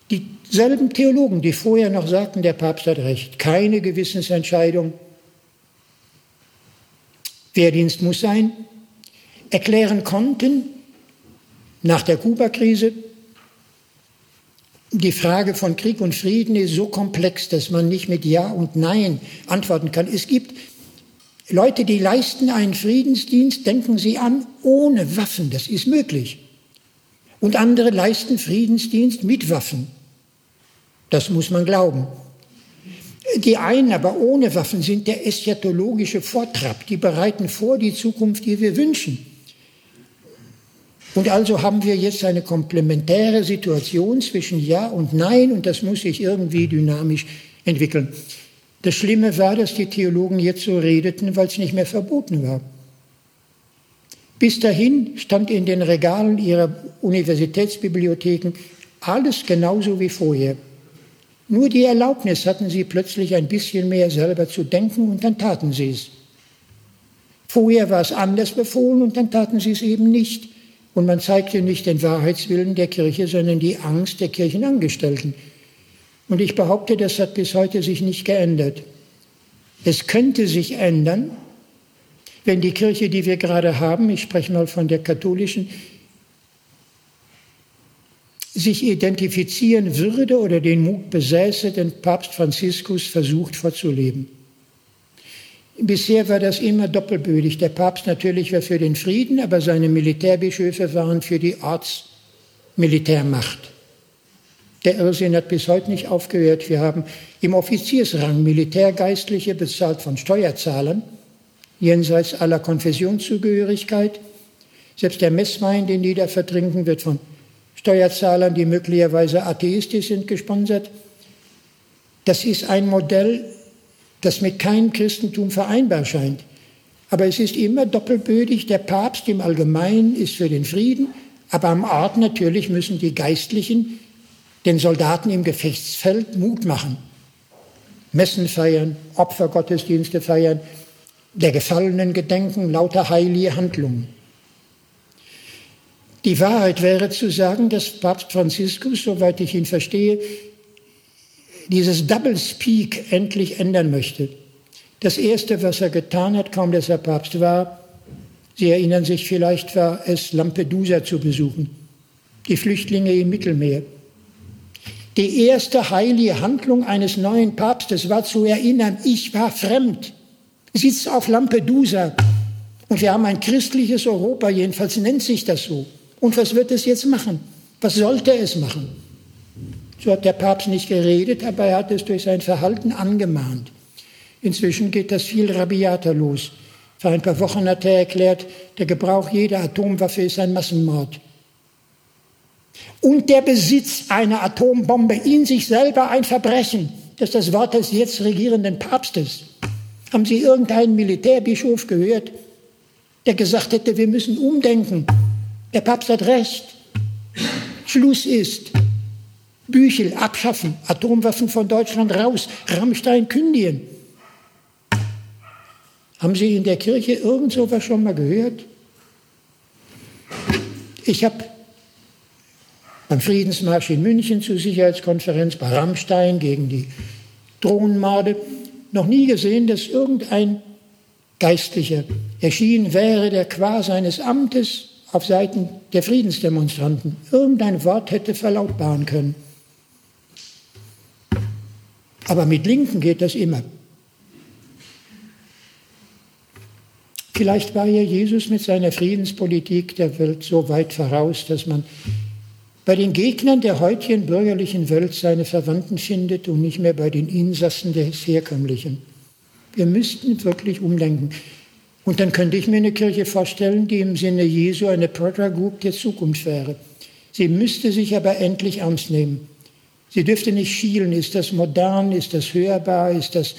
dieselben Theologen, die vorher noch sagten, der Papst hat recht, keine Gewissensentscheidung, Wehrdienst muss sein, erklären konnten, nach der Kuba-Krise, die Frage von Krieg und Frieden ist so komplex, dass man nicht mit Ja und Nein antworten kann. Es gibt Leute, die leisten einen Friedensdienst, denken Sie an, ohne Waffen, das ist möglich. Und andere leisten Friedensdienst mit Waffen. Das muss man glauben. Die einen aber ohne Waffen sind der eschatologische Vortrab, die bereiten vor die Zukunft, die wir wünschen. Und also haben wir jetzt eine komplementäre Situation zwischen Ja und Nein und das muss sich irgendwie dynamisch entwickeln. Das Schlimme war, dass die Theologen jetzt so redeten, weil es nicht mehr verboten war. Bis dahin stand in den Regalen ihrer Universitätsbibliotheken alles genauso wie vorher. Nur die Erlaubnis hatten sie plötzlich ein bisschen mehr selber zu denken und dann taten sie es. Vorher war es anders befohlen und dann taten sie es eben nicht. Und man zeigte nicht den Wahrheitswillen der Kirche, sondern die Angst der Kirchenangestellten. Und ich behaupte, das hat bis heute sich nicht geändert. Es könnte sich ändern, wenn die Kirche, die wir gerade haben, ich spreche mal von der katholischen, sich identifizieren würde oder den Mut besäße, den Papst Franziskus versucht vorzuleben. Bisher war das immer doppelbödig. Der Papst natürlich war für den Frieden, aber seine Militärbischöfe waren für die Ortsmilitärmacht. Der Irrsinn hat bis heute nicht aufgehört. Wir haben im Offiziersrang Militärgeistliche bezahlt von Steuerzahlern, jenseits aller Konfessionszugehörigkeit. Selbst der Messwein, den die da vertrinken, wird von Steuerzahlern, die möglicherweise atheistisch sind, gesponsert. Das ist ein Modell, das mit keinem Christentum vereinbar scheint. Aber es ist immer doppelbödig. Der Papst im Allgemeinen ist für den Frieden, aber am Ort natürlich müssen die Geistlichen den Soldaten im Gefechtsfeld Mut machen. Messen feiern, Opfergottesdienste feiern, der Gefallenen gedenken, lauter heilige Handlungen. Die Wahrheit wäre zu sagen, dass Papst Franziskus, soweit ich ihn verstehe, dieses Double Speak endlich ändern möchte. Das Erste, was er getan hat, kaum dass er Papst war, Sie erinnern sich vielleicht, war es Lampedusa zu besuchen, die Flüchtlinge im Mittelmeer. Die erste heilige Handlung eines neuen Papstes war zu erinnern, ich war fremd, sitzt auf Lampedusa und wir haben ein christliches Europa, jedenfalls nennt sich das so. Und was wird es jetzt machen? Was sollte es machen? So hat der Papst nicht geredet, aber er hat es durch sein Verhalten angemahnt. Inzwischen geht das viel rabiater los. Vor ein paar Wochen hat er erklärt, der Gebrauch jeder Atomwaffe ist ein Massenmord. Und der Besitz einer Atombombe in sich selber ein Verbrechen. Das ist das Wort des jetzt regierenden Papstes. Haben Sie irgendeinen Militärbischof gehört, der gesagt hätte, wir müssen umdenken? Der Papst hat recht. Schluss ist. Büchel abschaffen, Atomwaffen von Deutschland raus, Rammstein kündigen. Haben Sie in der Kirche irgend so was schon mal gehört? Ich habe beim Friedensmarsch in München zur Sicherheitskonferenz, bei Rammstein gegen die Drohnenmorde, noch nie gesehen, dass irgendein Geistlicher erschienen wäre, der qua seines Amtes auf Seiten der Friedensdemonstranten irgendein Wort hätte verlautbaren können. Aber mit Linken geht das immer. Vielleicht war ja Jesus mit seiner Friedenspolitik der Welt so weit voraus, dass man bei den Gegnern der heutigen bürgerlichen Welt seine Verwandten findet und nicht mehr bei den Insassen des Herkömmlichen. Wir müssten wirklich umdenken. Und dann könnte ich mir eine Kirche vorstellen, die im Sinne Jesu eine Group der Zukunft wäre. Sie müsste sich aber endlich ernst nehmen. Sie dürfte nicht schielen, ist das modern, ist das hörbar, ist das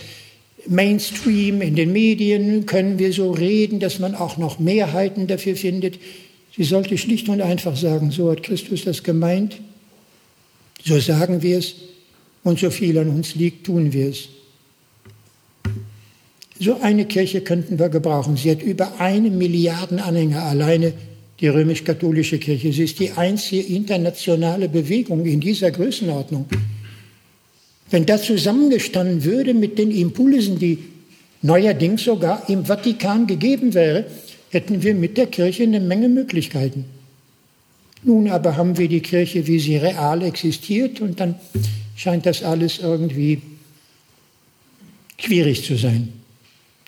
Mainstream, in den Medien können wir so reden, dass man auch noch Mehrheiten dafür findet. Sie sollte schlicht und einfach sagen, so hat Christus das gemeint, so sagen wir es und so viel an uns liegt, tun wir es. So eine Kirche könnten wir gebrauchen. Sie hat über eine Milliarde Anhänger alleine, die römisch-katholische Kirche. Sie ist die einzige internationale Bewegung in dieser Größenordnung. Wenn das zusammengestanden würde mit den Impulsen, die neuerdings sogar im Vatikan gegeben wäre, hätten wir mit der Kirche eine Menge Möglichkeiten. Nun aber haben wir die Kirche, wie sie real existiert, und dann scheint das alles irgendwie schwierig zu sein.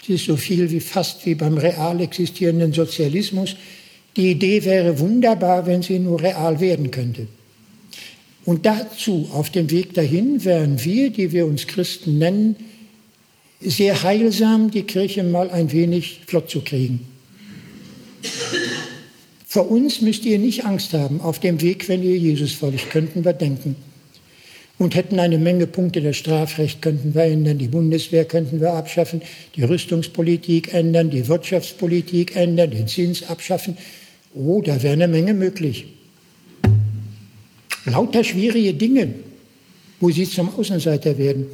Es ist so viel wie fast wie beim real existierenden Sozialismus. Die Idee wäre wunderbar, wenn sie nur real werden könnte. Und dazu, auf dem Weg dahin, wären wir, die wir uns Christen nennen, sehr heilsam, die Kirche mal ein wenig flott zu kriegen. Vor uns müsst ihr nicht Angst haben, auf dem Weg, wenn ihr Jesus folgt, könnten wir denken. Und hätten eine Menge Punkte. Das Strafrecht könnten wir ändern, die Bundeswehr könnten wir abschaffen, die Rüstungspolitik ändern, die Wirtschaftspolitik ändern, den Zins abschaffen. Oh, da wäre eine Menge möglich. Lauter schwierige Dinge, wo sie zum Außenseiter werden.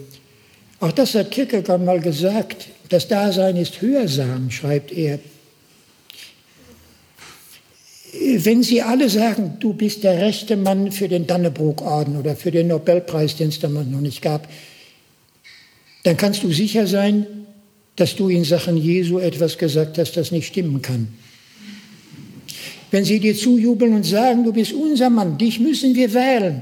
Auch das hat Kierkegaard mal gesagt. Das Dasein ist hörsam, schreibt er. Wenn Sie alle sagen, du bist der rechte Mann für den Dannebrog-Orden oder für den Nobelpreis, den es damals noch nicht gab, dann kannst du sicher sein, dass du in Sachen Jesu etwas gesagt hast, das nicht stimmen kann. Wenn sie dir zujubeln und sagen, du bist unser Mann, dich müssen wir wählen,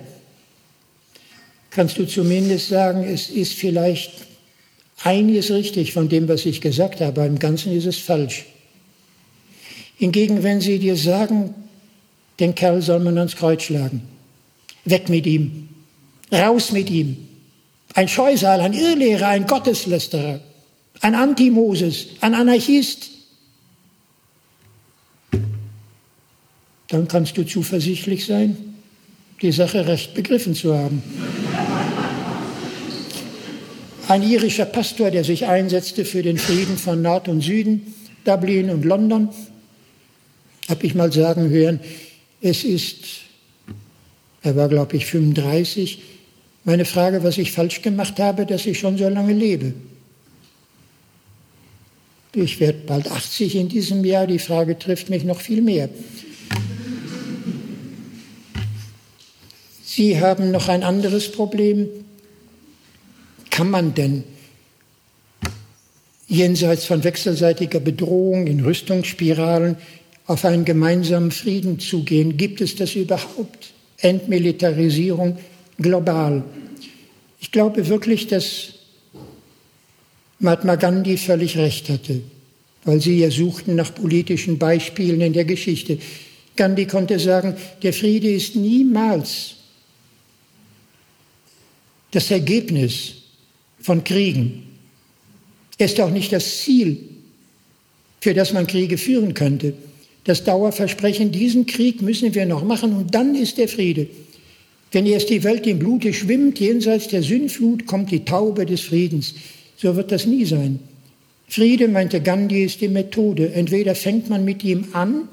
kannst du zumindest sagen, es ist vielleicht einiges richtig von dem, was ich gesagt habe, im Ganzen ist es falsch. Hingegen, wenn sie dir sagen, den Kerl soll man ans Kreuz schlagen, weg mit ihm, raus mit ihm, ein Scheusal, ein Irrlehrer, ein Gotteslästerer, ein Antimoses, ein Anarchist, dann kannst du zuversichtlich sein, die Sache recht begriffen zu haben. Ein irischer Pastor, der sich einsetzte für den Frieden von Nord und Süden, Dublin und London, habe ich mal sagen hören, es ist, er war glaube ich 35, meine Frage, was ich falsch gemacht habe, dass ich schon so lange lebe. Ich werde bald 80 in diesem Jahr, die Frage trifft mich noch viel mehr. Sie haben noch ein anderes Problem. Kann man denn jenseits von wechselseitiger Bedrohung in Rüstungsspiralen auf einen gemeinsamen Frieden zugehen? Gibt es das überhaupt? Entmilitarisierung, global. Ich glaube wirklich, dass Mahatma Gandhi völlig recht hatte, weil Sie ja suchten nach politischen Beispielen in der Geschichte. Gandhi konnte sagen, der Friede ist niemals das Ergebnis von Kriegen. Er ist auch nicht das Ziel, für das man Kriege führen könnte. Das Dauerversprechen, diesen Krieg müssen wir noch machen und dann ist der Friede. Wenn erst die Welt im Blute schwimmt, jenseits der Sündflut, kommt die Taube des Friedens. So wird das nie sein. Friede, meinte Gandhi, ist die Methode. Entweder fängt man mit ihm an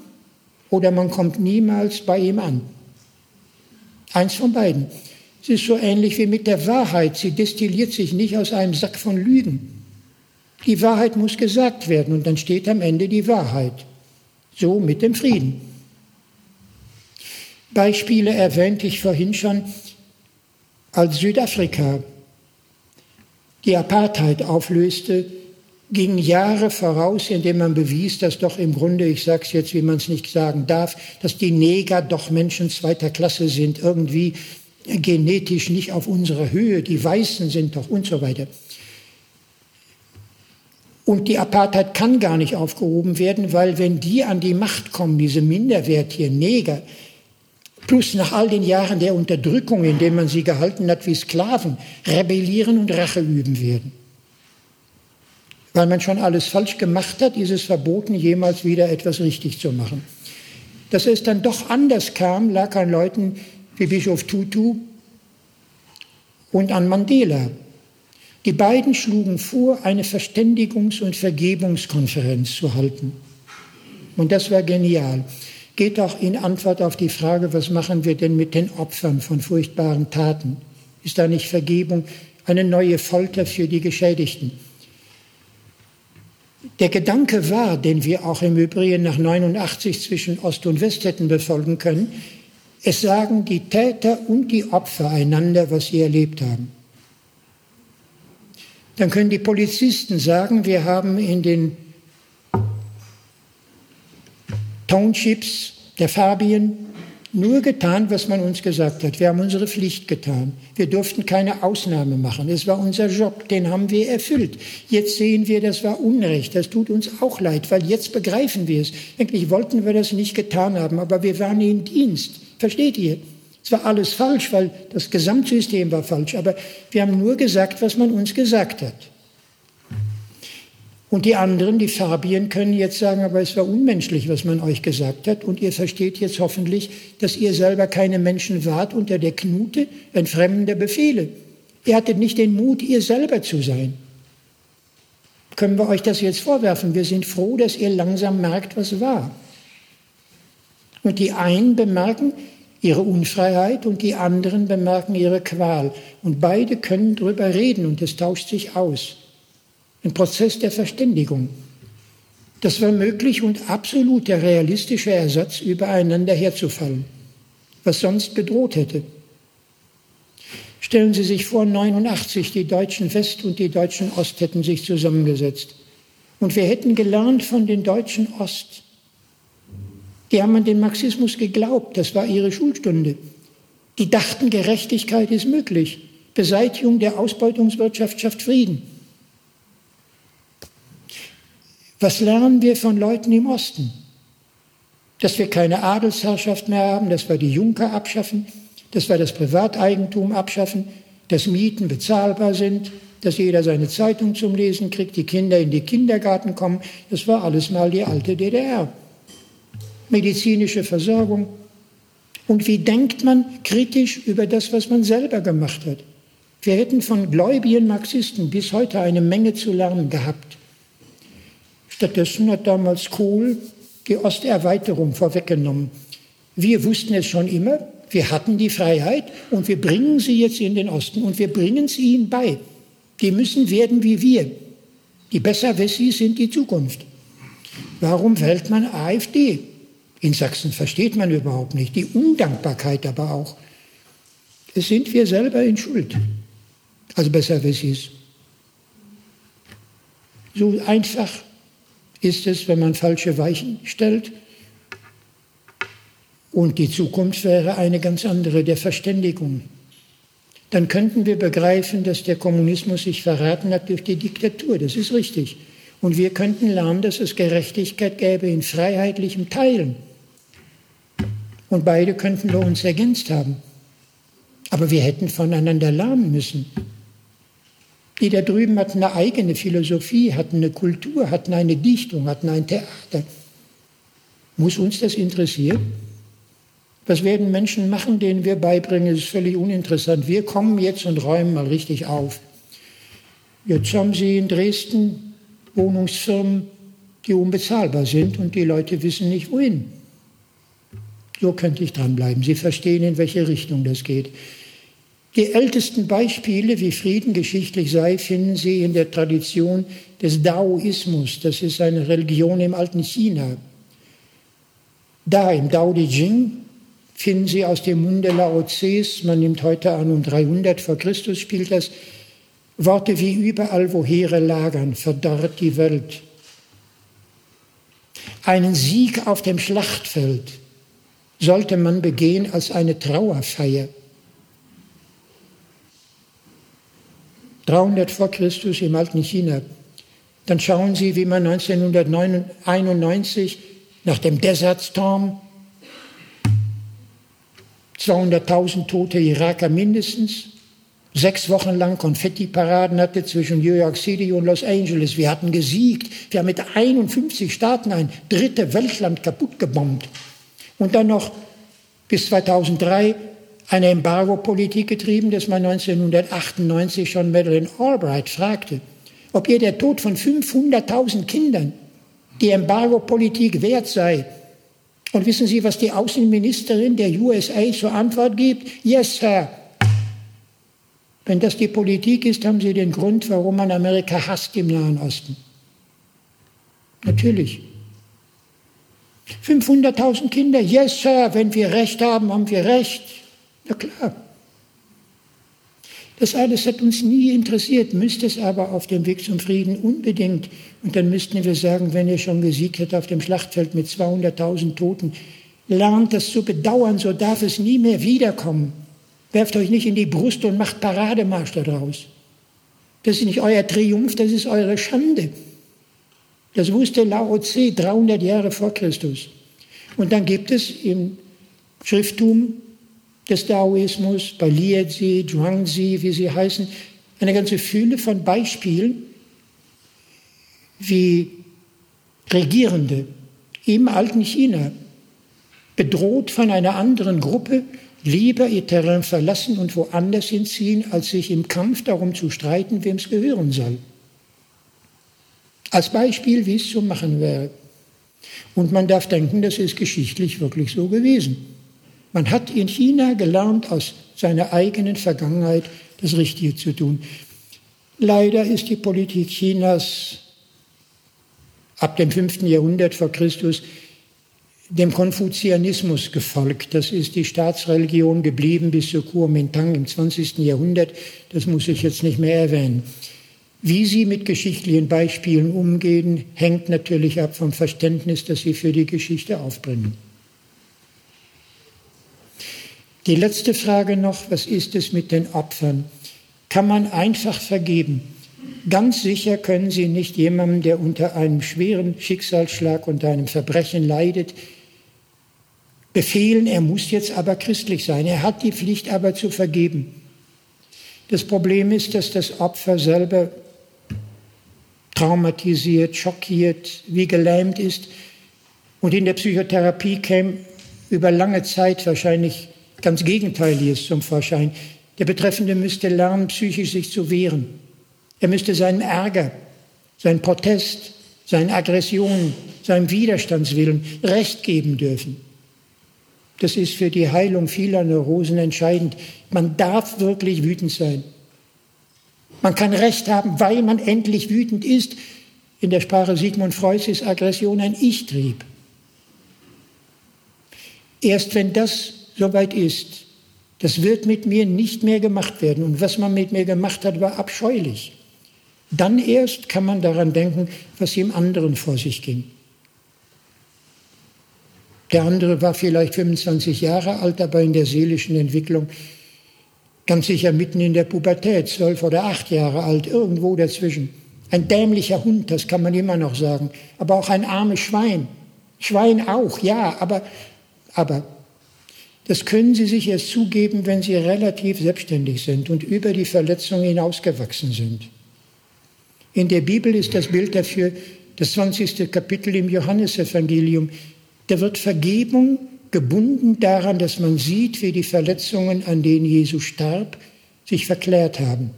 oder man kommt niemals bei ihm an. Eins von beiden. Es ist so ähnlich wie mit der Wahrheit. Sie destilliert sich nicht aus einem Sack von Lügen. Die Wahrheit muss gesagt werden und dann steht am Ende die Wahrheit. So mit dem Frieden. Beispiele erwähnte ich vorhin schon, als Südafrika die Apartheid auflöste, gingen Jahre voraus, indem man bewies, dass doch im Grunde, ich sage es jetzt, wie man es nicht sagen darf, dass die Neger doch Menschen zweiter Klasse sind, irgendwie genetisch nicht auf unserer Höhe, die Weißen sind doch und so weiter. Und die Apartheid kann gar nicht aufgehoben werden, weil wenn die an die Macht kommen, diese minderwertigen Neger, plus nach all den Jahren der Unterdrückung, in denen man sie gehalten hat wie Sklaven, rebellieren und Rache üben werden. Weil man schon alles falsch gemacht hat, ist es verboten, jemals wieder etwas richtig zu machen. Dass es dann doch anders kam, lag an Leuten wie Bischof Tutu und an Mandela. Die beiden schlugen vor, eine Verständigungs- und Vergebungskonferenz zu halten. Und das war genial geht auch in Antwort auf die Frage, was machen wir denn mit den Opfern von furchtbaren Taten? Ist da nicht Vergebung eine neue Folter für die Geschädigten? Der Gedanke war, den wir auch im Übrigen nach 89 zwischen Ost und West hätten befolgen können, es sagen die Täter und die Opfer einander, was sie erlebt haben. Dann können die Polizisten sagen, wir haben in den Townships der Fabien nur getan, was man uns gesagt hat. Wir haben unsere Pflicht getan. Wir durften keine Ausnahme machen. Es war unser Job, den haben wir erfüllt. Jetzt sehen wir, das war Unrecht. Das tut uns auch leid, weil jetzt begreifen wir es. Eigentlich wollten wir das nicht getan haben, aber wir waren im Dienst. Versteht ihr? Es war alles falsch, weil das Gesamtsystem war falsch. Aber wir haben nur gesagt, was man uns gesagt hat. Und die anderen, die Fabien, können jetzt sagen, aber es war unmenschlich, was man euch gesagt hat. Und ihr versteht jetzt hoffentlich, dass ihr selber keine Menschen wart unter der Knute entfremdender Befehle. Ihr hattet nicht den Mut, ihr selber zu sein. Können wir euch das jetzt vorwerfen? Wir sind froh, dass ihr langsam merkt, was war. Und die einen bemerken ihre Unfreiheit und die anderen bemerken ihre Qual. Und beide können darüber reden und es tauscht sich aus ein Prozess der Verständigung. Das war möglich und absolut der realistische Ersatz, übereinander herzufallen, was sonst bedroht hätte. Stellen Sie sich vor, 89, die Deutschen West und die Deutschen Ost hätten sich zusammengesetzt. Und wir hätten gelernt von den Deutschen Ost. Die haben an den Marxismus geglaubt, das war ihre Schulstunde. Die dachten, Gerechtigkeit ist möglich. Beseitigung der Ausbeutungswirtschaft schafft Frieden. Was lernen wir von Leuten im Osten? Dass wir keine Adelsherrschaft mehr haben, dass wir die Junker abschaffen, dass wir das Privateigentum abschaffen, dass Mieten bezahlbar sind, dass jeder seine Zeitung zum Lesen kriegt, die Kinder in die Kindergarten kommen. Das war alles mal die alte DDR. Medizinische Versorgung. Und wie denkt man kritisch über das, was man selber gemacht hat? Wir hätten von gläubigen Marxisten bis heute eine Menge zu lernen gehabt. Stattdessen hat damals Kohl die Osterweiterung vorweggenommen. Wir wussten es schon immer, wir hatten die Freiheit und wir bringen sie jetzt in den Osten und wir bringen sie ihnen bei. Die müssen werden wie wir. Die Besserwessis sind die Zukunft. Warum wählt man AfD? In Sachsen versteht man überhaupt nicht. Die Undankbarkeit aber auch. Es sind wir selber in Schuld. Also Besserwessis. So einfach ist es, wenn man falsche Weichen stellt. Und die Zukunft wäre eine ganz andere, der Verständigung. dann könnten wir begreifen, dass der Kommunismus sich verraten hat durch die Diktatur. Das ist richtig. Und wir könnten lernen, dass es Gerechtigkeit gäbe in freiheitlichem Teilen. Und beide könnten wir uns ergänzt haben. Aber wir hätten voneinander lernen müssen. Die da drüben hatten eine eigene Philosophie, hatten eine Kultur, hatten eine Dichtung, hatten ein Theater. Muss uns das interessieren? Was werden Menschen machen, denen wir beibringen? Das ist völlig uninteressant. Wir kommen jetzt und räumen mal richtig auf. Jetzt haben Sie in Dresden Wohnungsfirmen, die unbezahlbar sind und die Leute wissen nicht wohin. So könnte ich dranbleiben. Sie verstehen, in welche Richtung das geht. Die ältesten Beispiele, wie Frieden geschichtlich sei, finden Sie in der Tradition des Daoismus. Das ist eine Religion im alten China. Da im Dao De Jing finden Sie aus dem Munde Lao Tses, man nimmt heute an, um 300 vor Christus spielt das, Worte wie überall, wo Heere lagern, verdorrt die Welt. Einen Sieg auf dem Schlachtfeld sollte man begehen als eine Trauerfeier. 300 vor Christus im alten China. Dann schauen Sie, wie man 1991 nach dem Desert Storm 200.000 tote Iraker mindestens, sechs Wochen lang Konfetti-Paraden hatte zwischen New York City und Los Angeles. Wir hatten gesiegt. Wir haben mit 51 Staaten ein dritte Weltland kaputt gebombt. Und dann noch bis 2003 eine Embargo-Politik getrieben, dass man 1998 schon Madeleine Albright fragte, ob ihr der Tod von 500.000 Kindern die Embargo-Politik wert sei. Und wissen Sie, was die Außenministerin der USA zur Antwort gibt? Yes, Sir. Wenn das die Politik ist, haben Sie den Grund, warum man Amerika hasst im Nahen Osten. Natürlich. 500.000 Kinder, yes, Sir, wenn wir Recht haben, haben wir Recht. Na klar. Das alles hat uns nie interessiert, müsste es aber auf dem Weg zum Frieden unbedingt. Und dann müssten wir sagen, wenn ihr schon gesiegt hättet auf dem Schlachtfeld mit 200.000 Toten, lernt das zu bedauern, so darf es nie mehr wiederkommen. Werft euch nicht in die Brust und macht Parademarsch daraus. Das ist nicht euer Triumph, das ist eure Schande. Das wusste Lao Tse 300 Jahre vor Christus. Und dann gibt es im Schrifttum des Daoismus, bei Liezi, Zhuangzi, wie sie heißen, eine ganze Fülle von Beispielen, wie Regierende im alten China, bedroht von einer anderen Gruppe, lieber ihr Terrain verlassen und woanders hinziehen, als sich im Kampf darum zu streiten, wem es gehören soll. Als Beispiel, wie es zu machen wäre. Und man darf denken, das ist geschichtlich wirklich so gewesen. Man hat in China gelernt, aus seiner eigenen Vergangenheit das Richtige zu tun. Leider ist die Politik Chinas ab dem 5. Jahrhundert vor Christus dem Konfuzianismus gefolgt. Das ist die Staatsreligion geblieben bis zu Kuomintang im 20. Jahrhundert. Das muss ich jetzt nicht mehr erwähnen. Wie sie mit geschichtlichen Beispielen umgehen, hängt natürlich ab vom Verständnis, das sie für die Geschichte aufbringen. Die letzte Frage noch, was ist es mit den Opfern? Kann man einfach vergeben? Ganz sicher können Sie nicht jemandem, der unter einem schweren Schicksalsschlag, unter einem Verbrechen leidet, befehlen, er muss jetzt aber christlich sein. Er hat die Pflicht aber zu vergeben. Das Problem ist, dass das Opfer selber traumatisiert, schockiert, wie gelähmt ist und in der Psychotherapie käme über lange Zeit wahrscheinlich ganz Gegenteiliges zum Vorschein. Der Betreffende müsste lernen, psychisch sich zu wehren. Er müsste seinen Ärger, seinen Protest, seine Aggression, seinem Widerstandswillen Recht geben dürfen. Das ist für die Heilung vieler Neurosen entscheidend. Man darf wirklich wütend sein. Man kann Recht haben, weil man endlich wütend ist. In der Sprache Sigmund Freuds ist Aggression ein Ich-Trieb. Erst wenn das soweit ist, das wird mit mir nicht mehr gemacht werden. Und was man mit mir gemacht hat, war abscheulich. Dann erst kann man daran denken, was im anderen vor sich ging. Der andere war vielleicht 25 Jahre alt, aber in der seelischen Entwicklung Ganz sicher mitten in der Pubertät, zwölf oder acht Jahre alt, irgendwo dazwischen. Ein dämlicher Hund, das kann man immer noch sagen. Aber auch ein armes Schwein. Schwein auch, ja, aber, aber das können Sie sich erst zugeben, wenn Sie relativ selbstständig sind und über die Verletzung hinausgewachsen sind. In der Bibel ist das Bild dafür das 20. Kapitel im Johannesevangelium. Da wird Vergebung gebunden daran, dass man sieht, wie die Verletzungen, an denen Jesus starb, sich verklärt haben.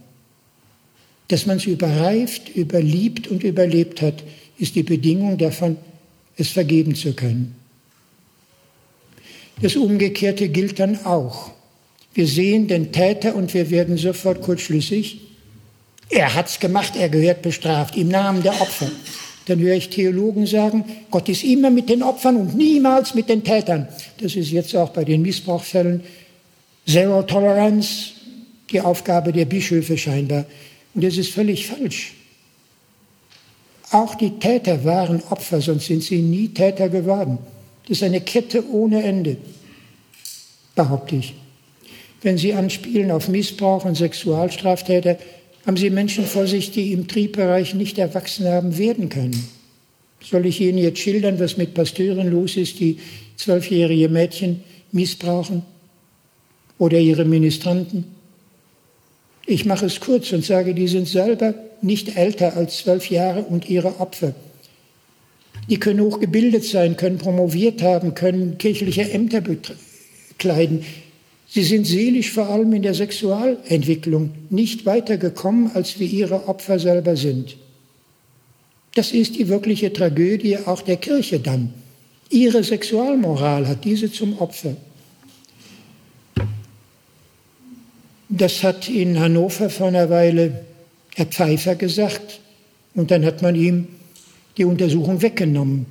Dass man es überreift, überliebt und überlebt hat, ist die Bedingung davon, es vergeben zu können. Das Umgekehrte gilt dann auch. Wir sehen den Täter und wir werden sofort kurzschlüssig. Er hat's gemacht, er gehört bestraft im Namen der Opfer. Dann höre ich Theologen sagen, Gott ist immer mit den Opfern und niemals mit den Tätern. Das ist jetzt auch bei den Missbrauchsfällen Zero Tolerance, die Aufgabe der Bischöfe scheinbar. Und das ist völlig falsch. Auch die Täter waren Opfer, sonst sind sie nie Täter geworden. Das ist eine Kette ohne Ende, behaupte ich. Wenn Sie anspielen auf Missbrauch und Sexualstraftäter, haben Sie Menschen vor sich, die im Triebbereich nicht erwachsen haben werden können. Soll ich Ihnen jetzt schildern, was mit Pasteuren los ist, die zwölfjährige Mädchen missbrauchen oder ihre Ministranten? Ich mache es kurz und sage, die sind selber nicht älter als zwölf Jahre und ihre Opfer. Die können hochgebildet sein, können promoviert haben, können kirchliche Ämter bekleiden, Sie sind seelisch vor allem in der Sexualentwicklung nicht weitergekommen, als wir ihre Opfer selber sind. Das ist die wirkliche Tragödie auch der Kirche dann. Ihre Sexualmoral hat diese zum Opfer. Das hat in Hannover vor einer Weile Herr Pfeiffer gesagt und dann hat man ihm die Untersuchung weggenommen.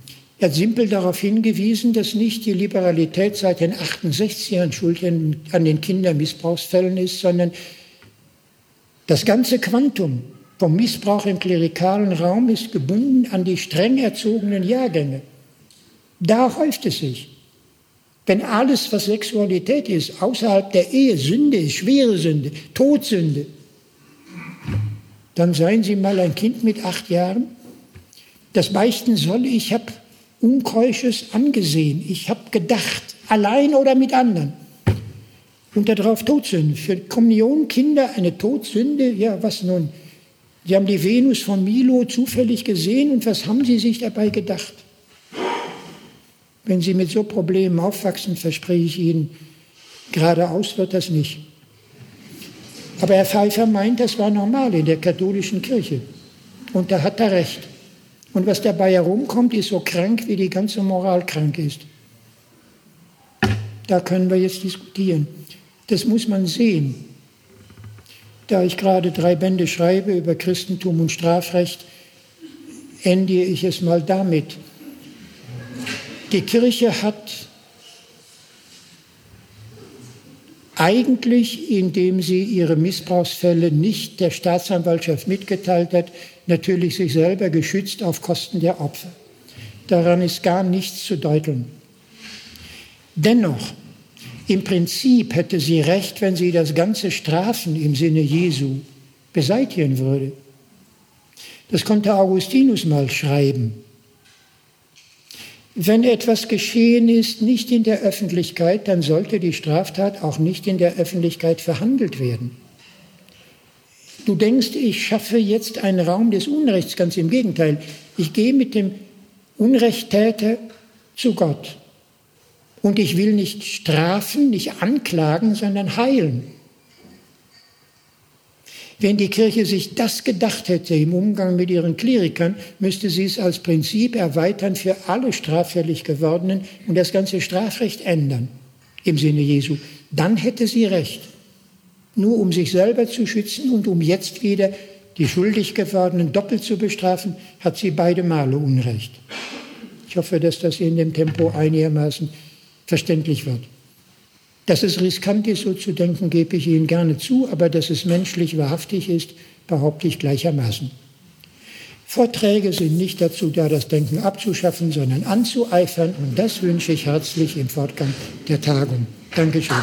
Hat simpel darauf hingewiesen, dass nicht die Liberalität seit den 68ern schuld an den Kindermissbrauchsfällen ist, sondern das ganze Quantum vom Missbrauch im klerikalen Raum ist gebunden an die streng erzogenen Jahrgänge. Da häuft es sich. Wenn alles, was Sexualität ist, außerhalb der Ehe Sünde ist, schwere Sünde, Todsünde, dann seien Sie mal ein Kind mit acht Jahren. Das beichten soll, ich habe Unkeusches angesehen. Ich habe gedacht, allein oder mit anderen. Und darauf Todsünde. Für Kommunionkinder eine Todsünde, ja, was nun? Sie haben die Venus von Milo zufällig gesehen und was haben Sie sich dabei gedacht? Wenn Sie mit so Problemen aufwachsen, verspreche ich Ihnen, geradeaus wird das nicht. Aber Herr Pfeiffer meint, das war normal in der katholischen Kirche. Und da hat er recht. Und was dabei herumkommt, ist so krank, wie die ganze Moral krank ist. Da können wir jetzt diskutieren. Das muss man sehen. Da ich gerade drei Bände schreibe über Christentum und Strafrecht, ende ich es mal damit. Die Kirche hat eigentlich, indem sie ihre Missbrauchsfälle nicht der Staatsanwaltschaft mitgeteilt hat, natürlich sich selber geschützt auf Kosten der Opfer. Daran ist gar nichts zu deuteln. Dennoch, im Prinzip hätte sie recht, wenn sie das ganze Strafen im Sinne Jesu beseitigen würde. Das konnte Augustinus mal schreiben. Wenn etwas geschehen ist, nicht in der Öffentlichkeit, dann sollte die Straftat auch nicht in der Öffentlichkeit verhandelt werden. Du denkst, ich schaffe jetzt einen Raum des Unrechts, ganz im Gegenteil. Ich gehe mit dem Unrechttäter zu Gott. Und ich will nicht strafen, nicht anklagen, sondern heilen. Wenn die Kirche sich das gedacht hätte im Umgang mit ihren Klerikern, müsste sie es als Prinzip erweitern für alle straffällig gewordenen und das ganze Strafrecht ändern im Sinne Jesu. Dann hätte sie recht nur um sich selber zu schützen und um jetzt wieder die schuldig gewordenen doppelt zu bestrafen, hat sie beide Male Unrecht. Ich hoffe, dass das in dem Tempo einigermaßen verständlich wird. Dass es riskant ist, so zu denken, gebe ich Ihnen gerne zu, aber dass es menschlich wahrhaftig ist, behaupte ich gleichermaßen. Vorträge sind nicht dazu da, das Denken abzuschaffen, sondern anzueifern, und das wünsche ich herzlich im Fortgang der Tagung. Dankeschön.